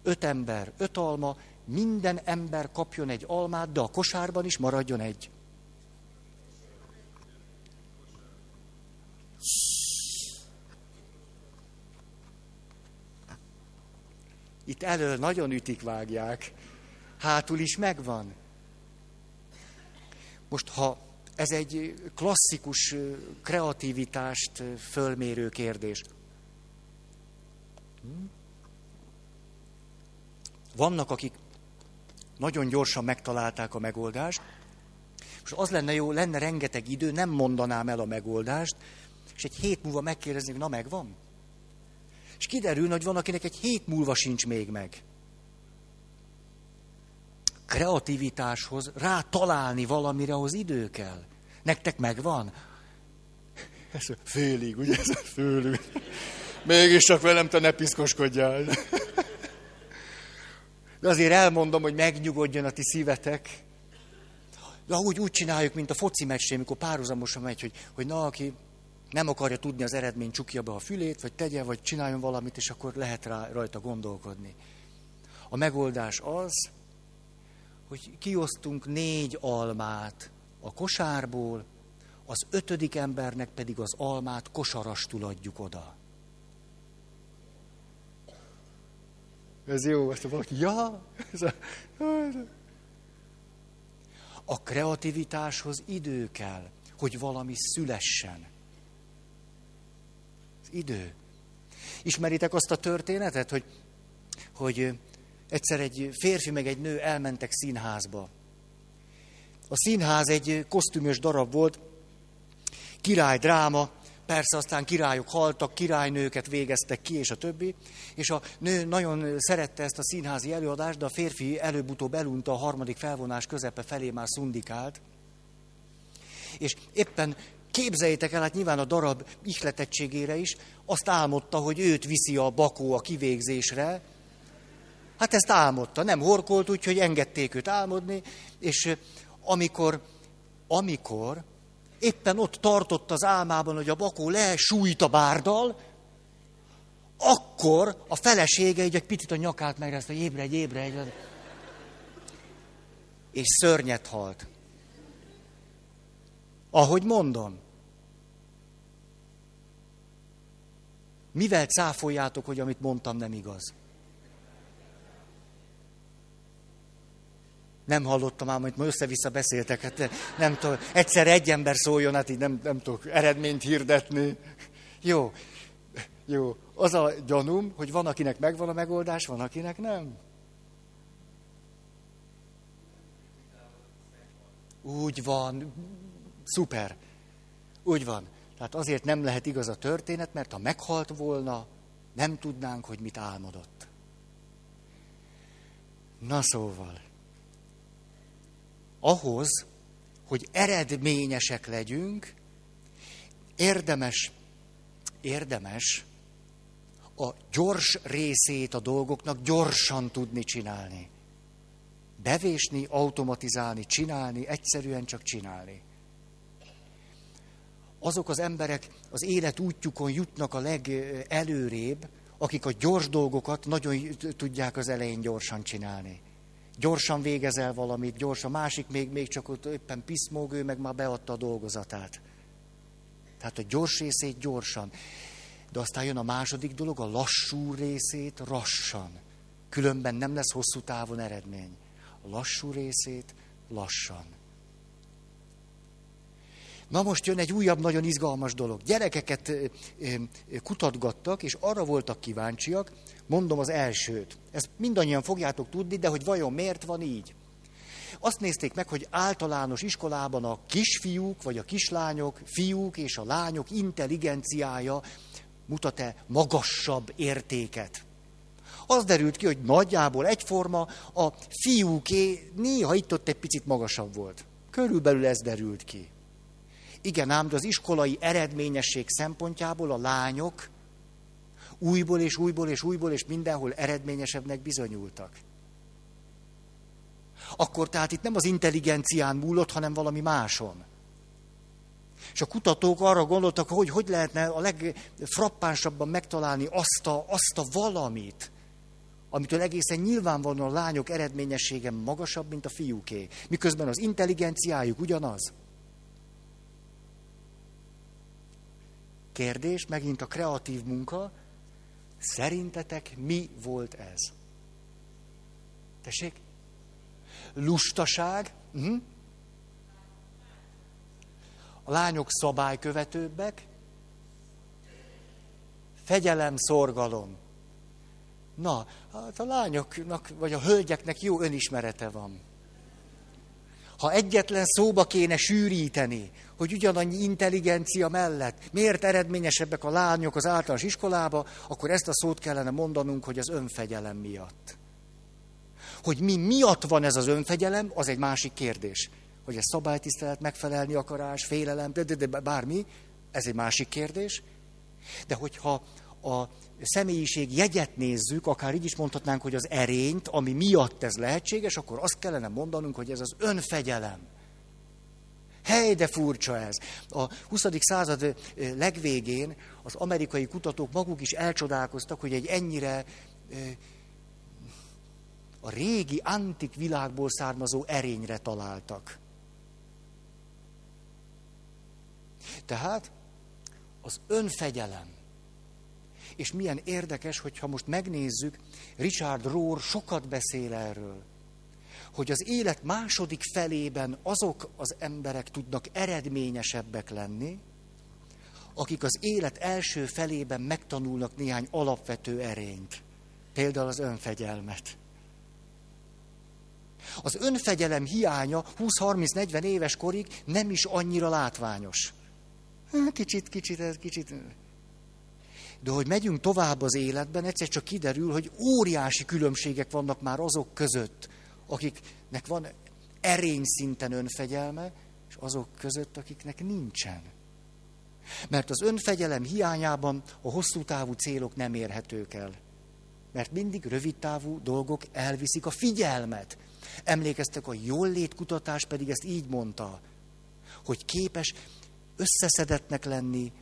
Öt ember, öt alma, minden ember kapjon egy almát, de a kosárban is maradjon egy. Itt elől nagyon ütik vágják, hátul is megvan. Most, ha ez egy klasszikus kreativitást fölmérő kérdés. Hm? Vannak, akik nagyon gyorsan megtalálták a megoldást, és az lenne jó, lenne rengeteg idő, nem mondanám el a megoldást, és egy hét múlva megkérdeznék, na megvan? És kiderül, hogy van, akinek egy hét múlva sincs még meg. Kreativitáshoz rá találni valamire, ahhoz idő kell. Nektek megvan? Ez félig, ugye? Ez félig. Mégis csak velem te ne piszkoskodjál. De azért elmondom, hogy megnyugodjon a ti szívetek. De úgy, úgy csináljuk, mint a foci meccsén, amikor párhuzamosan megy, hogy, hogy na, aki nem akarja tudni az eredmény, csukja be a fülét, vagy tegye, vagy csináljon valamit, és akkor lehet rá, rajta gondolkodni. A megoldás az, hogy kiosztunk négy almát a kosárból, az ötödik embernek pedig az almát kosarastul adjuk oda. Ez jó, azt valaki, ja, ez a kreativitáshoz idő kell, hogy valami szülessen. Az idő. Ismeritek azt a történetet, hogy, hogy egyszer egy férfi meg egy nő elmentek színházba. A színház egy kosztümös darab volt, király dráma, Persze aztán királyok haltak, királynőket végeztek ki, és a többi. És a nő nagyon szerette ezt a színházi előadást, de a férfi előbb-utóbb elunta a harmadik felvonás közepe felé már szundikált. És éppen képzeljétek el, hát nyilván a darab ihletettségére is, azt álmodta, hogy őt viszi a bakó a kivégzésre. Hát ezt álmodta, nem horkolt, úgyhogy engedték őt álmodni, és amikor, amikor éppen ott tartott az álmában, hogy a bakó lesújt a bárdal, akkor a felesége egy, egy picit a nyakát megrezte, hogy ébredj, ébredj. És szörnyet halt. Ahogy mondom. Mivel cáfoljátok, hogy amit mondtam nem igaz? Nem hallottam ám, hogy ma össze-vissza beszéltek, hát nem tudom, egyszer egy ember szóljon, hát így nem, nem tudok eredményt hirdetni. Jó, Jó, az a gyanúm, hogy van, akinek megvan a megoldás, van, akinek nem. Úgy van, szuper. Úgy van. Tehát azért nem lehet igaz a történet, mert ha meghalt volna, nem tudnánk, hogy mit álmodott. Na szóval, ahhoz, hogy eredményesek legyünk, érdemes, érdemes a gyors részét a dolgoknak gyorsan tudni csinálni. Bevésni, automatizálni, csinálni, egyszerűen csak csinálni. Azok az emberek az élet útjukon jutnak a legelőrébb, akik a gyors dolgokat nagyon tudják az elején gyorsan csinálni. Gyorsan végezel valamit, gyorsan, másik még, még csak ott éppen piszmóg, ő meg már beadta a dolgozatát. Tehát a gyors részét gyorsan. De aztán jön a második dolog, a lassú részét lassan. Különben nem lesz hosszú távon eredmény. A lassú részét lassan. Na most jön egy újabb, nagyon izgalmas dolog. Gyerekeket kutatgattak, és arra voltak kíváncsiak, mondom az elsőt. Ezt mindannyian fogjátok tudni, de hogy vajon miért van így? Azt nézték meg, hogy általános iskolában a kisfiúk vagy a kislányok, fiúk és a lányok intelligenciája mutat-e magasabb értéket. Az derült ki, hogy nagyjából egyforma, a fiúké néha itt-ott egy picit magasabb volt. Körülbelül ez derült ki. Igen ám, de az iskolai eredményesség szempontjából a lányok újból és újból és újból és mindenhol eredményesebbnek bizonyultak. Akkor tehát itt nem az intelligencián múlott, hanem valami máson. És a kutatók arra gondoltak, hogy hogy lehetne a legfrappánsabban megtalálni azt a, azt a valamit, amitől egészen nyilvánvalóan a lányok eredményessége magasabb, mint a fiúké. Miközben az intelligenciájuk ugyanaz. Kérdés, megint a kreatív munka. Szerintetek mi volt ez? Tessék? Lustaság. Uh-huh. A lányok szabálykövetőbbek. Fegyelem, szorgalom. Na, hát a lányoknak, vagy a hölgyeknek jó önismerete van. Ha egyetlen szóba kéne sűríteni, hogy ugyanannyi intelligencia mellett miért eredményesebbek a lányok az általános iskolába, akkor ezt a szót kellene mondanunk, hogy az önfegyelem miatt. Hogy mi miatt van ez az önfegyelem, az egy másik kérdés. Hogy ez szabálytisztelet, megfelelni akarás, félelem, de, de, de bármi, ez egy másik kérdés. De hogyha a személyiség jegyet nézzük, akár így is mondhatnánk, hogy az erényt, ami miatt ez lehetséges, akkor azt kellene mondanunk, hogy ez az önfegyelem. Hely, de furcsa ez. A 20. század legvégén az amerikai kutatók maguk is elcsodálkoztak, hogy egy ennyire a régi antik világból származó erényre találtak. Tehát az önfegyelem. És milyen érdekes, hogyha most megnézzük, Richard Rohr sokat beszél erről, hogy az élet második felében azok az emberek tudnak eredményesebbek lenni, akik az élet első felében megtanulnak néhány alapvető erényt. Például az önfegyelmet. Az önfegyelem hiánya 20-30-40 éves korig nem is annyira látványos. Kicsit, kicsit, ez kicsit. De hogy megyünk tovább az életben, egyszer csak kiderül, hogy óriási különbségek vannak már azok között, akiknek van erény szinten önfegyelme, és azok között, akiknek nincsen. Mert az önfegyelem hiányában a hosszú távú célok nem érhetők el. Mert mindig rövid távú dolgok elviszik a figyelmet. Emlékeztek, a jól létkutatás pedig ezt így mondta, hogy képes összeszedetnek lenni,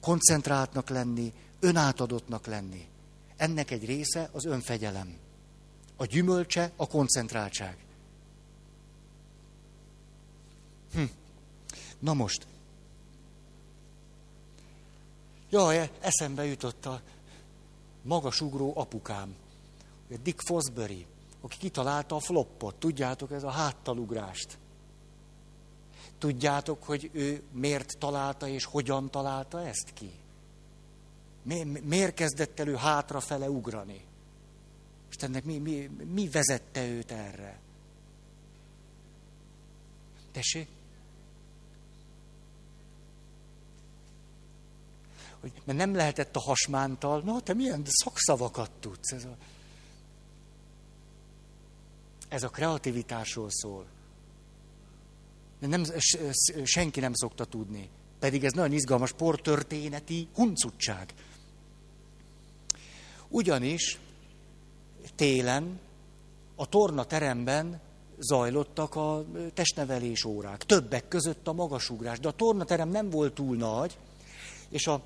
koncentráltnak lenni, önátadottnak lenni. Ennek egy része az önfegyelem. A gyümölcse a koncentráltság. Hm. Na most. Jaj, eszembe jutott a magasugró apukám, Dick Fosbury, aki kitalálta a floppot. Tudjátok, ez a háttalugrást. Tudjátok, hogy ő miért találta és hogyan találta ezt ki? Mi, miért kezdett elő hátrafele ugrani? Istennek mi, mi, mi vezette őt erre? Tessék? Hogy, mert nem lehetett a hasmántal, no, te milyen szakszavakat tudsz. Ez a, ez a kreativitásról szól. Nem, senki nem szokta tudni. Pedig ez nagyon izgalmas sporttörténeti huncutság. Ugyanis télen a tornateremben zajlottak a testnevelés órák. Többek között a magasugrás. De a tornaterem nem volt túl nagy, és a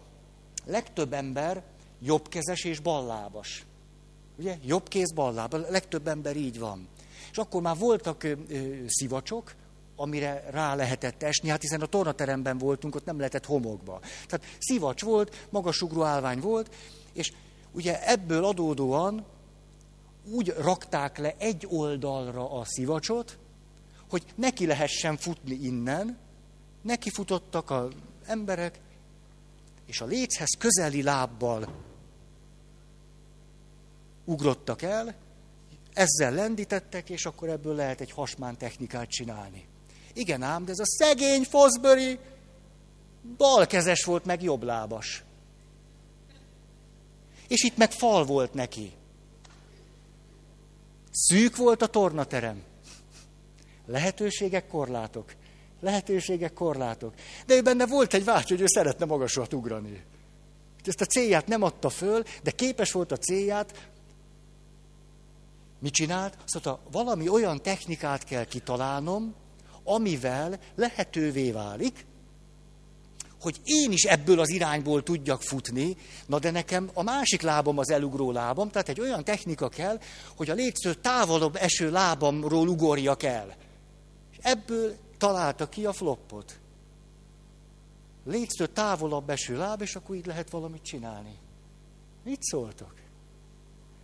legtöbb ember jobbkezes és ballábas. Ugye? Jobb kéz, balláb. A legtöbb ember így van. És akkor már voltak ö, ö, szivacsok, amire rá lehetett esni, hát hiszen a tornateremben voltunk, ott nem lehetett homokba. Tehát szivacs volt, magasugró állvány volt, és ugye ebből adódóan úgy rakták le egy oldalra a szivacsot, hogy neki lehessen futni innen, neki futottak az emberek, és a léchez közeli lábbal ugrottak el, ezzel lendítettek, és akkor ebből lehet egy hasmán technikát csinálni. Igen ám, de ez a szegény Fosbury balkezes volt, meg jobblábas. És itt meg fal volt neki. Szűk volt a tornaterem. Lehetőségek, korlátok. Lehetőségek, korlátok. De ő benne volt egy vágy, hogy ő szeretne magasat ugrani. Ezt a célját nem adta föl, de képes volt a célját. Mit csinált? Azt mondta, valami olyan technikát kell kitalálnom, amivel lehetővé válik, hogy én is ebből az irányból tudjak futni, na de nekem a másik lábam az elugró lábam, tehát egy olyan technika kell, hogy a légző távolabb eső lábamról ugorjak el. És ebből találta ki a floppot. Légző távolabb eső láb, és akkor így lehet valamit csinálni. Mit szóltok?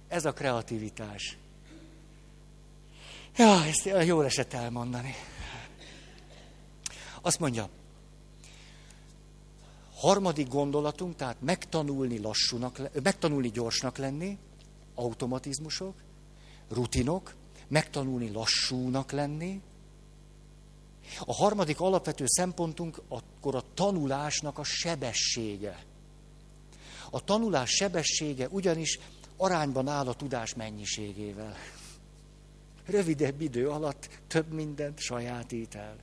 Ez a kreativitás. Ja, ezt jól esett elmondani. Azt mondja, harmadik gondolatunk, tehát megtanulni lassúnak, megtanulni gyorsnak lenni, automatizmusok, rutinok, megtanulni lassúnak lenni. A harmadik alapvető szempontunk akkor a tanulásnak a sebessége. A tanulás sebessége ugyanis arányban áll a tudás mennyiségével. Rövidebb idő alatt több mindent sajátít el.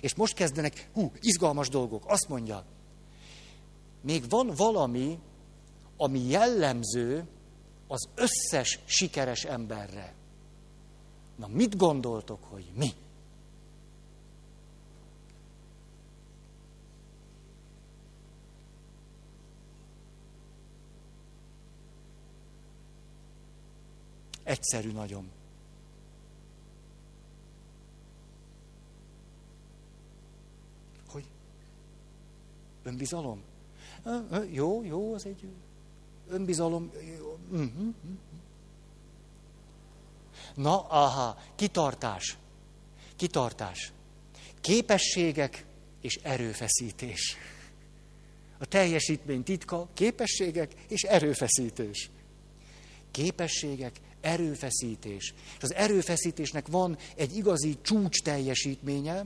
És most kezdenek, hú, izgalmas dolgok. Azt mondja, még van valami, ami jellemző az összes sikeres emberre. Na, mit gondoltok, hogy mi? Egyszerű nagyon. Önbizalom? Jó, jó, az egy önbizalom. Uh-huh. Na, aha, kitartás. Kitartás. Képességek és erőfeszítés. A teljesítmény titka, képességek és erőfeszítés. Képességek, erőfeszítés. És az erőfeszítésnek van egy igazi csúcs teljesítménye,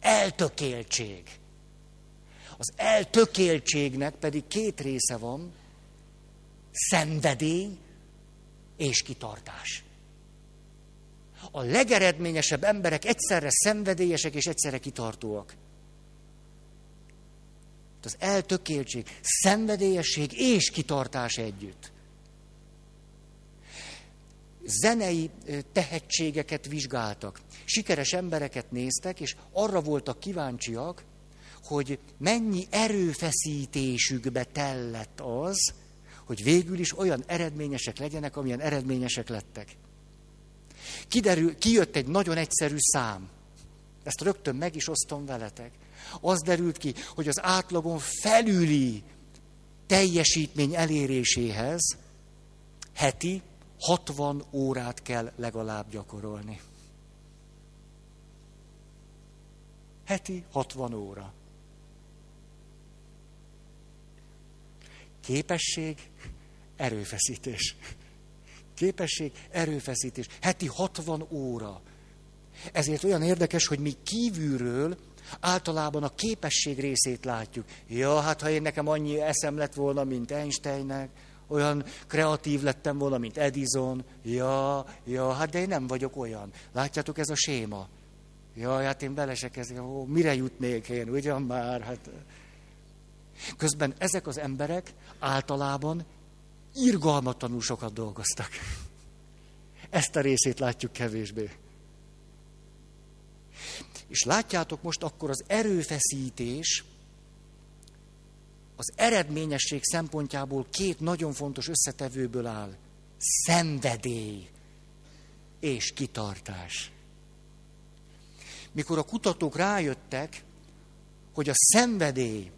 eltökéltség. Az eltökéltségnek pedig két része van, szenvedély és kitartás. A legeredményesebb emberek egyszerre szenvedélyesek és egyszerre kitartóak. Az eltökéltség, szenvedélyesség és kitartás együtt. Zenei tehetségeket vizsgáltak. Sikeres embereket néztek, és arra voltak kíváncsiak, hogy mennyi erőfeszítésükbe tellett az, hogy végül is olyan eredményesek legyenek, amilyen eredményesek lettek. Kiderül, kijött egy nagyon egyszerű szám. Ezt rögtön meg is osztom veletek. Az derült ki, hogy az átlagon felüli teljesítmény eléréséhez heti 60 órát kell legalább gyakorolni. Heti 60 óra. Képesség, erőfeszítés. Képesség, erőfeszítés. Heti 60 óra. Ezért olyan érdekes, hogy mi kívülről általában a képesség részét látjuk. Ja, hát ha én nekem annyi eszem lett volna, mint Einsteinnek, olyan kreatív lettem volna, mint Edison. Ja, ja, hát de én nem vagyok olyan. Látjátok, ez a séma. Ja, hát én bele se kezdek, ó, mire jutnék én, ugyan már, hát... Közben ezek az emberek általában irgalmatlanul sokat dolgoztak. Ezt a részét látjuk kevésbé. És látjátok most akkor az erőfeszítés, az eredményesség szempontjából két nagyon fontos összetevőből áll. Szenvedély és kitartás. Mikor a kutatók rájöttek, hogy a szenvedély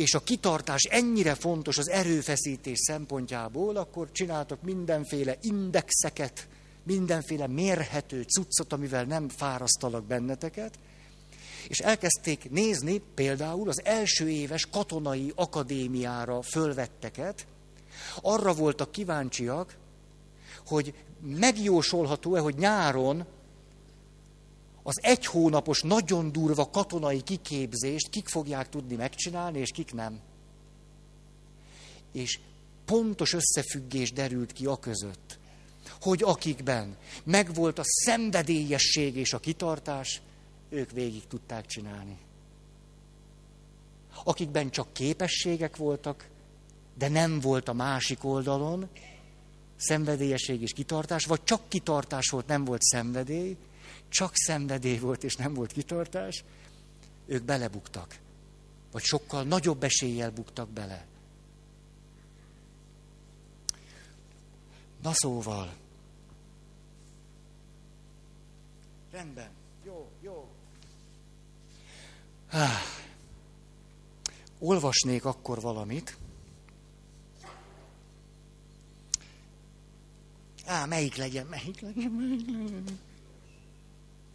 és a kitartás ennyire fontos az erőfeszítés szempontjából, akkor csináltak mindenféle indexeket, mindenféle mérhető cuccot, amivel nem fárasztalak benneteket, és elkezdték nézni például az első éves katonai akadémiára fölvetteket, arra voltak kíváncsiak, hogy megjósolható-e, hogy nyáron az egy hónapos, nagyon durva katonai kiképzést kik fogják tudni megcsinálni, és kik nem. És pontos összefüggés derült ki a között, hogy akikben megvolt a szenvedélyesség és a kitartás, ők végig tudták csinálni. Akikben csak képességek voltak, de nem volt a másik oldalon szenvedélyesség és kitartás, vagy csak kitartás volt, nem volt szenvedély, csak szenvedély volt és nem volt kitartás, ők belebuktak. Vagy sokkal nagyobb eséllyel buktak bele. Na szóval. Rendben. Jó, jó. Ah. Olvasnék akkor valamit. Á, melyik legyen, melyik legyen, melyik legyen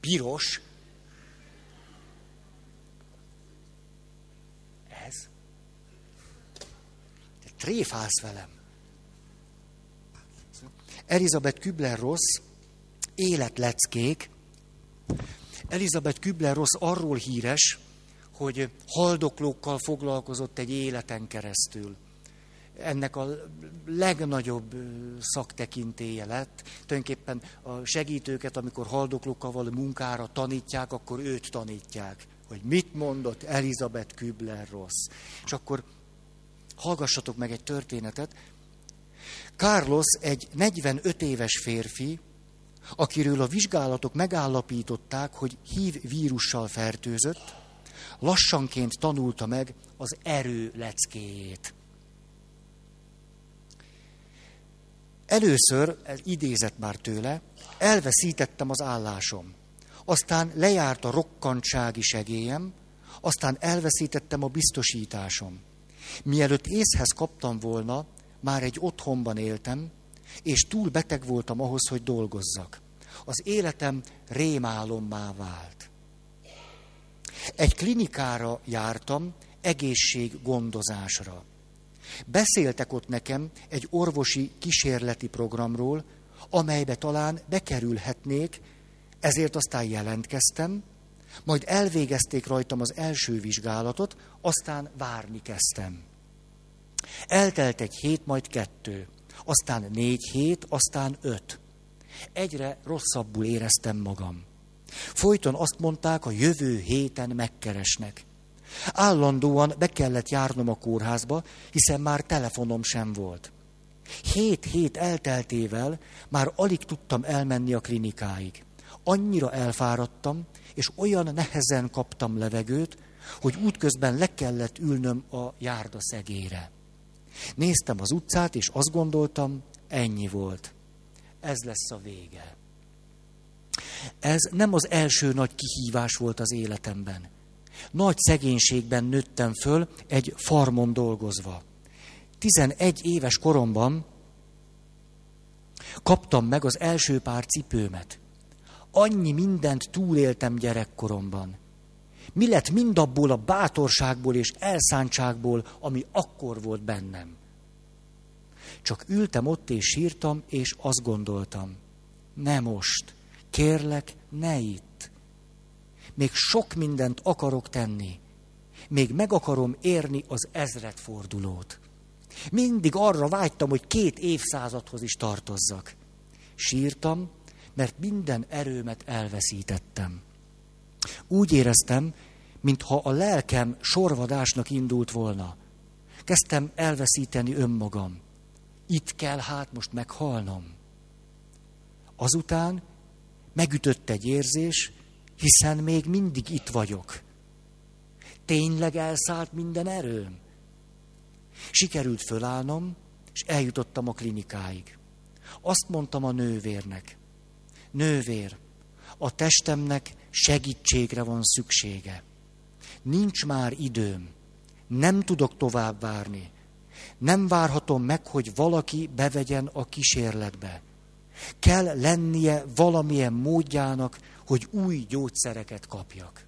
piros. Ez. Te tréfálsz velem. Elizabeth Kübler-Ross, életleckék. Elizabeth Kübler-Ross arról híres, hogy haldoklókkal foglalkozott egy életen keresztül ennek a legnagyobb szaktekintéje lett. Tulajdonképpen a segítőket, amikor haldoklókkal való munkára tanítják, akkor őt tanítják, hogy mit mondott Elizabeth Kübler-Ross. És akkor hallgassatok meg egy történetet. Carlos egy 45 éves férfi, akiről a vizsgálatok megállapították, hogy hív vírussal fertőzött, lassanként tanulta meg az erő leckéjét. Először, idézett már tőle, elveszítettem az állásom. Aztán lejárt a rokkantsági segélyem, aztán elveszítettem a biztosításom. Mielőtt észhez kaptam volna, már egy otthonban éltem, és túl beteg voltam ahhoz, hogy dolgozzak. Az életem rémálommá vált. Egy klinikára jártam, egészséggondozásra. Beszéltek ott nekem egy orvosi kísérleti programról, amelybe talán bekerülhetnék, ezért aztán jelentkeztem, majd elvégezték rajtam az első vizsgálatot, aztán várni kezdtem. Eltelt egy hét, majd kettő, aztán négy hét, aztán öt. Egyre rosszabbul éreztem magam. Folyton azt mondták, a jövő héten megkeresnek. Állandóan be kellett járnom a kórházba, hiszen már telefonom sem volt. Hét hét elteltével már alig tudtam elmenni a klinikáig. Annyira elfáradtam, és olyan nehezen kaptam levegőt, hogy útközben le kellett ülnöm a járda szegére. Néztem az utcát, és azt gondoltam, ennyi volt. Ez lesz a vége. Ez nem az első nagy kihívás volt az életemben. Nagy szegénységben nőttem föl, egy farmon dolgozva. 11 éves koromban kaptam meg az első pár cipőmet. Annyi mindent túléltem gyerekkoromban. Mi lett mindabból a bátorságból és elszántságból, ami akkor volt bennem? Csak ültem ott és sírtam, és azt gondoltam. Ne most. Kérlek, ne itt. Még sok mindent akarok tenni. Még meg akarom érni az ezredfordulót. Mindig arra vágytam, hogy két évszázadhoz is tartozzak. Sírtam, mert minden erőmet elveszítettem. Úgy éreztem, mintha a lelkem sorvadásnak indult volna. Kezdtem elveszíteni önmagam. Itt kell hát most meghalnom. Azután megütött egy érzés, hiszen még mindig itt vagyok. Tényleg elszállt minden erőm. Sikerült fölállnom, és eljutottam a klinikáig. Azt mondtam a nővérnek, nővér, a testemnek segítségre van szüksége. Nincs már időm, nem tudok tovább várni. Nem várhatom meg, hogy valaki bevegyen a kísérletbe. Kell lennie valamilyen módjának, hogy új gyógyszereket kapjak.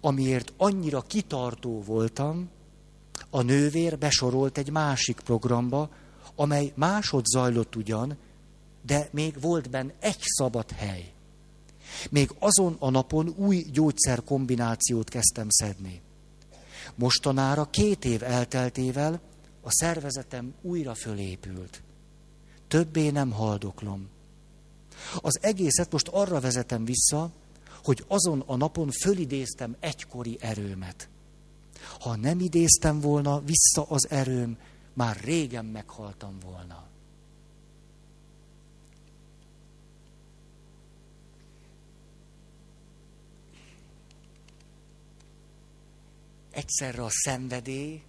Amiért annyira kitartó voltam, a nővér besorolt egy másik programba, amely másod zajlott ugyan, de még volt benne egy szabad hely. Még azon a napon új gyógyszerkombinációt kezdtem szedni. Mostanára két év elteltével a szervezetem újra fölépült. Többé nem haldoklom. Az egészet most arra vezetem vissza, hogy azon a napon fölidéztem egykori erőmet. Ha nem idéztem volna vissza az erőm, már régen meghaltam volna. Egyszerre a szenvedély,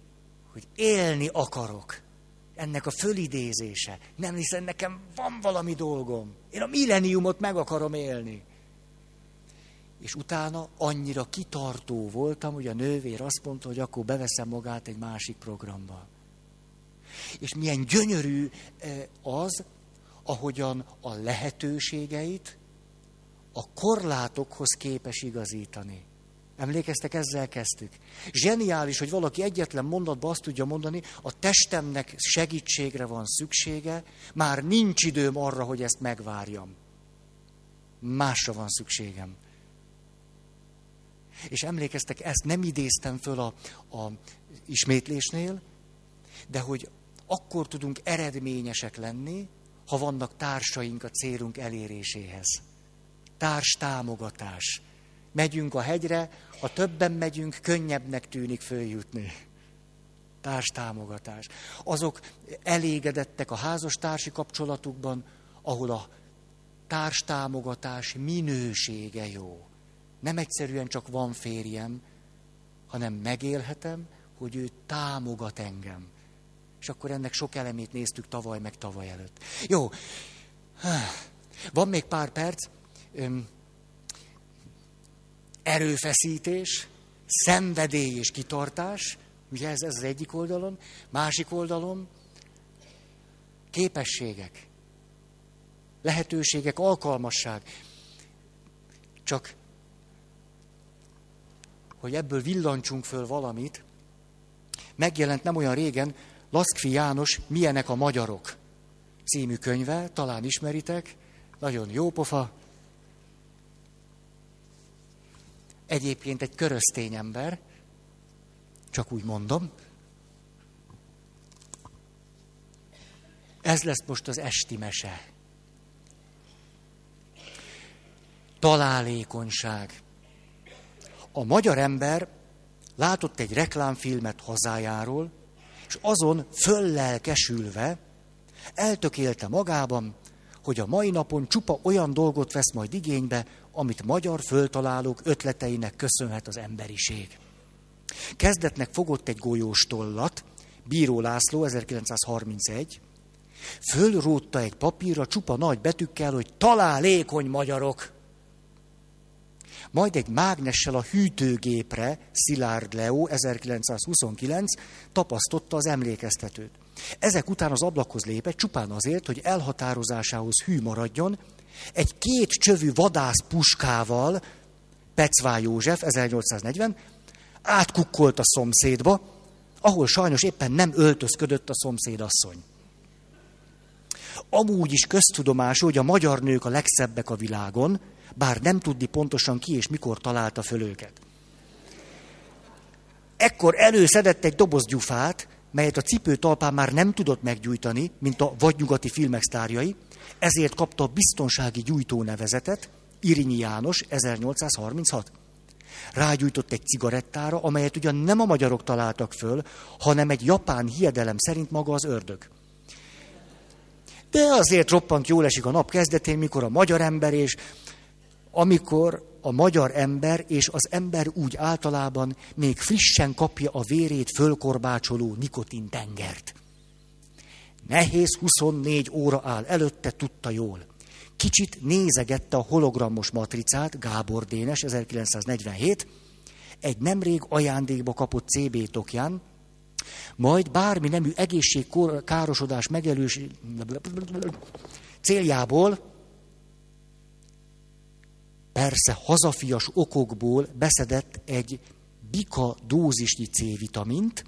hogy élni akarok. Ennek a fölidézése. Nem hiszen nekem van valami dolgom. Én a milleniumot meg akarom élni. És utána annyira kitartó voltam, hogy a nővér azt mondta, hogy akkor beveszem magát egy másik programba. És milyen gyönyörű eh, az, ahogyan a lehetőségeit a korlátokhoz képes igazítani. Emlékeztek, ezzel kezdtük. Zseniális, hogy valaki egyetlen mondatban azt tudja mondani, a testemnek segítségre van szüksége, már nincs időm arra, hogy ezt megvárjam. Másra van szükségem. És emlékeztek, ezt nem idéztem föl a, a ismétlésnél, de hogy akkor tudunk eredményesek lenni, ha vannak társaink a célunk eléréséhez. Társ támogatás. Megyünk a hegyre, ha többen megyünk, könnyebbnek tűnik följutni. Társ támogatás. Azok elégedettek a házastársi kapcsolatukban, ahol a társ támogatás minősége jó. Nem egyszerűen csak van férjem, hanem megélhetem, hogy ő támogat engem. És akkor ennek sok elemét néztük tavaly, meg tavaly előtt. Jó, van még pár perc. Erőfeszítés, szenvedély és kitartás, ugye ez, ez az egyik oldalon, másik oldalon képességek, lehetőségek, alkalmasság. Csak hogy ebből villancsunk föl valamit, megjelent nem olyan régen Laszkfi János Milyenek a magyarok című könyve, talán ismeritek, nagyon jó pofa. Egyébként egy köröztény ember, csak úgy mondom. Ez lesz most az esti mese. Találékonyság. A magyar ember látott egy reklámfilmet hazájáról, és azon föllelkesülve eltökélte magában, hogy a mai napon csupa olyan dolgot vesz majd igénybe, amit magyar föltalálók ötleteinek köszönhet az emberiség. Kezdetnek fogott egy golyóstollat, Bíró László 1931, fölrótta egy papírra csupa nagy betűkkel, hogy találékony magyarok. Majd egy mágnessel a hűtőgépre, Szilárd Leo 1929 tapasztotta az emlékeztetőt. Ezek után az ablakhoz lépett, csupán azért, hogy elhatározásához hű maradjon, egy két csövű vadász puskával
Pecvá József, 1840, átkukkolt a szomszédba, ahol sajnos éppen nem öltözködött a szomszédasszony. Amúgy is köztudomású, hogy a magyar nők a legszebbek a világon, bár nem tudni pontosan ki és mikor találta föl őket. Ekkor előszedett egy doboz gyufát, melyet a cipő talpán már nem tudott meggyújtani, mint a vadnyugati filmek sztárjai, ezért kapta a biztonsági gyújtó nevezetet, Irinyi János, 1836. Rágyújtott egy cigarettára, amelyet ugyan nem a magyarok találtak föl, hanem egy japán hiedelem szerint maga az ördög. De azért roppant jól esik a nap kezdetén, mikor a magyar ember és amikor a magyar ember és az ember úgy általában még frissen kapja a vérét fölkorbácsoló nikotin tengert. Nehéz 24 óra áll előtte, tudta jól. Kicsit nézegette a hologramos matricát, Gábor Dénes, 1947, egy nemrég ajándékba kapott CB tokján, majd bármi nemű egészségkárosodás megelős céljából persze hazafias okokból beszedett egy bika dózisnyi C-vitamint,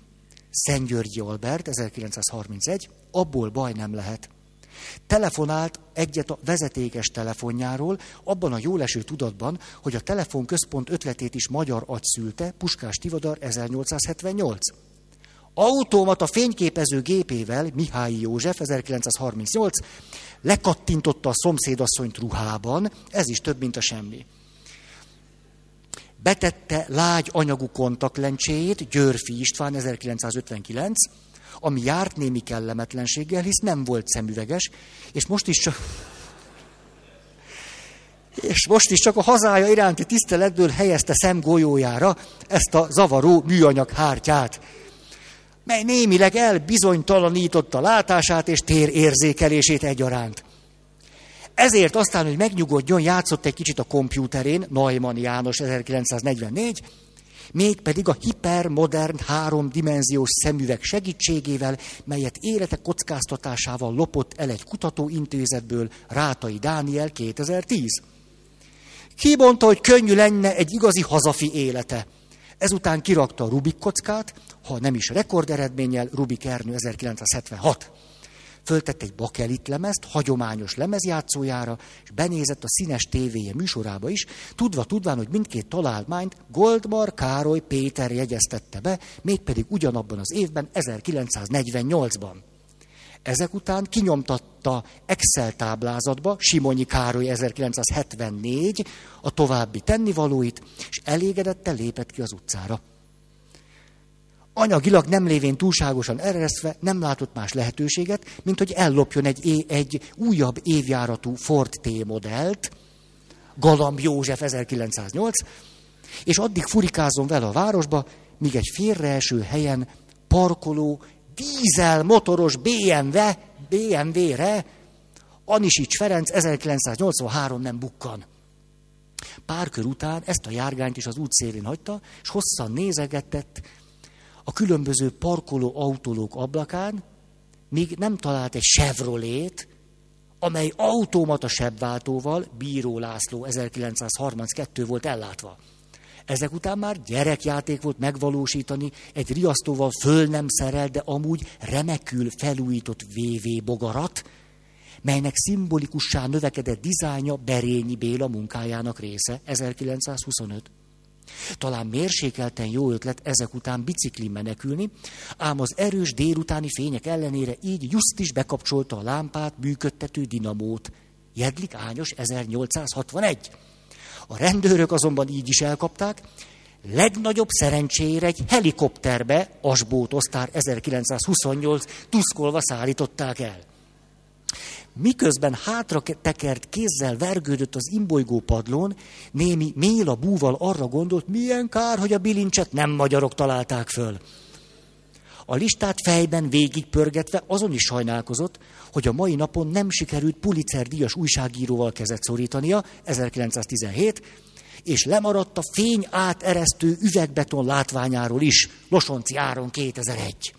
Szentgyörgyi Albert, 1931, abból baj nem lehet. Telefonált egyet a vezetékes telefonjáról, abban a jóleső tudatban, hogy a telefonközpont ötletét is magyar agy szülte, Puskás Tivadar 1878. Automata fényképező gépével Mihály József 1938 lekattintotta a szomszédasszonyt ruhában, ez is több, mint a semmi. Betette lágy anyagú kontaktlencséjét, Györfi István 1959, ami járt némi kellemetlenséggel, hisz nem volt szemüveges, és most is csak... És most is csak a hazája iránti tiszteletből helyezte szemgolyójára ezt a zavaró műanyag hártyát, mely némileg elbizonytalanította látását és térérzékelését egyaránt. Ezért aztán, hogy megnyugodjon, játszott egy kicsit a kompjúterén, Neumann János 1944, mégpedig a hipermodern háromdimenziós szemüveg segítségével, melyet élete kockáztatásával lopott el egy kutatóintézetből Rátai Dániel 2010. Kibonta, hogy könnyű lenne egy igazi hazafi élete. Ezután kirakta a Rubik kockát, ha nem is rekorderedménnyel, Rubik Ernő 1976 föltett egy bakelit lemezt, hagyományos lemezjátszójára, és benézett a színes tévéje műsorába is, tudva tudván, hogy mindkét találmányt Goldmar Károly Péter jegyeztette be, mégpedig ugyanabban az évben, 1948-ban. Ezek után kinyomtatta Excel táblázatba Simonyi Károly 1974 a további tennivalóit, és elégedette lépett ki az utcára. Anyagilag nem lévén túlságosan eresztve nem látott más lehetőséget, mint hogy ellopjon egy, egy újabb évjáratú Ford T modellt, Galamb József 1908, és addig furikázom vele a városba, míg egy félreeső helyen parkoló, dízel motoros BMW, BMW-re Anisics Ferenc 1983 nem bukkan. Pár kör után ezt a járgányt is az útszélén hagyta, és hosszan nézegetett, különböző parkoló autólók ablakán, míg nem talált egy Chevrolet, amely automata sebváltóval Bíró László 1932 volt ellátva. Ezek után már gyerekjáték volt megvalósítani egy riasztóval föl nem szerelt, de amúgy remekül felújított VV bogarat, melynek szimbolikussá növekedett dizájnja Berényi Béla munkájának része 1925. Talán mérsékelten jó ötlet ezek után bicikli menekülni, ám az erős délutáni fények ellenére így just is bekapcsolta a lámpát működtető dinamót. Jedlik Ányos 1861. A rendőrök azonban így is elkapták, legnagyobb szerencsére egy helikopterbe, Asbót osztár 1928 tuszkolva szállították el. Miközben hátra tekert kézzel vergődött az imbolygó padlón, némi Méla búval arra gondolt, milyen kár, hogy a bilincset nem magyarok találták föl. A listát fejben végigpörgetve azon is sajnálkozott, hogy a mai napon nem sikerült Pulitzer díjas újságíróval kezet szorítania, 1917, és lemaradt a fény áteresztő üvegbeton látványáról is, Losonci áron 2001.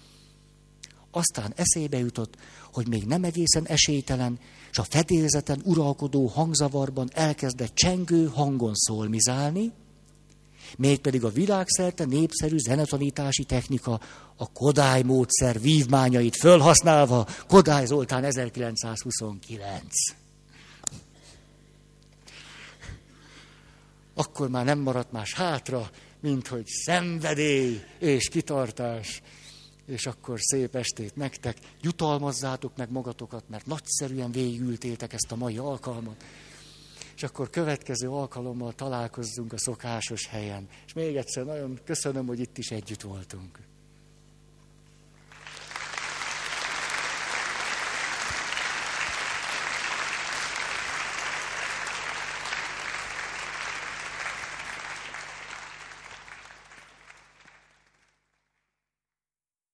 Aztán eszébe jutott, hogy még nem egészen esélytelen, és a fedélzeten uralkodó hangzavarban elkezdett csengő hangon szólmizálni, Mégpedig a világszerte népszerű zenetanítási technika a Kodály módszer vívmányait fölhasználva, Kodály Zoltán 1929. Akkor már nem maradt más hátra, mint hogy szenvedély és kitartás. És akkor szép estét nektek, jutalmazzátok meg magatokat, mert nagyszerűen végültétek ezt a mai alkalmat és akkor következő alkalommal találkozzunk a szokásos helyen. És még egyszer nagyon köszönöm, hogy itt is együtt voltunk.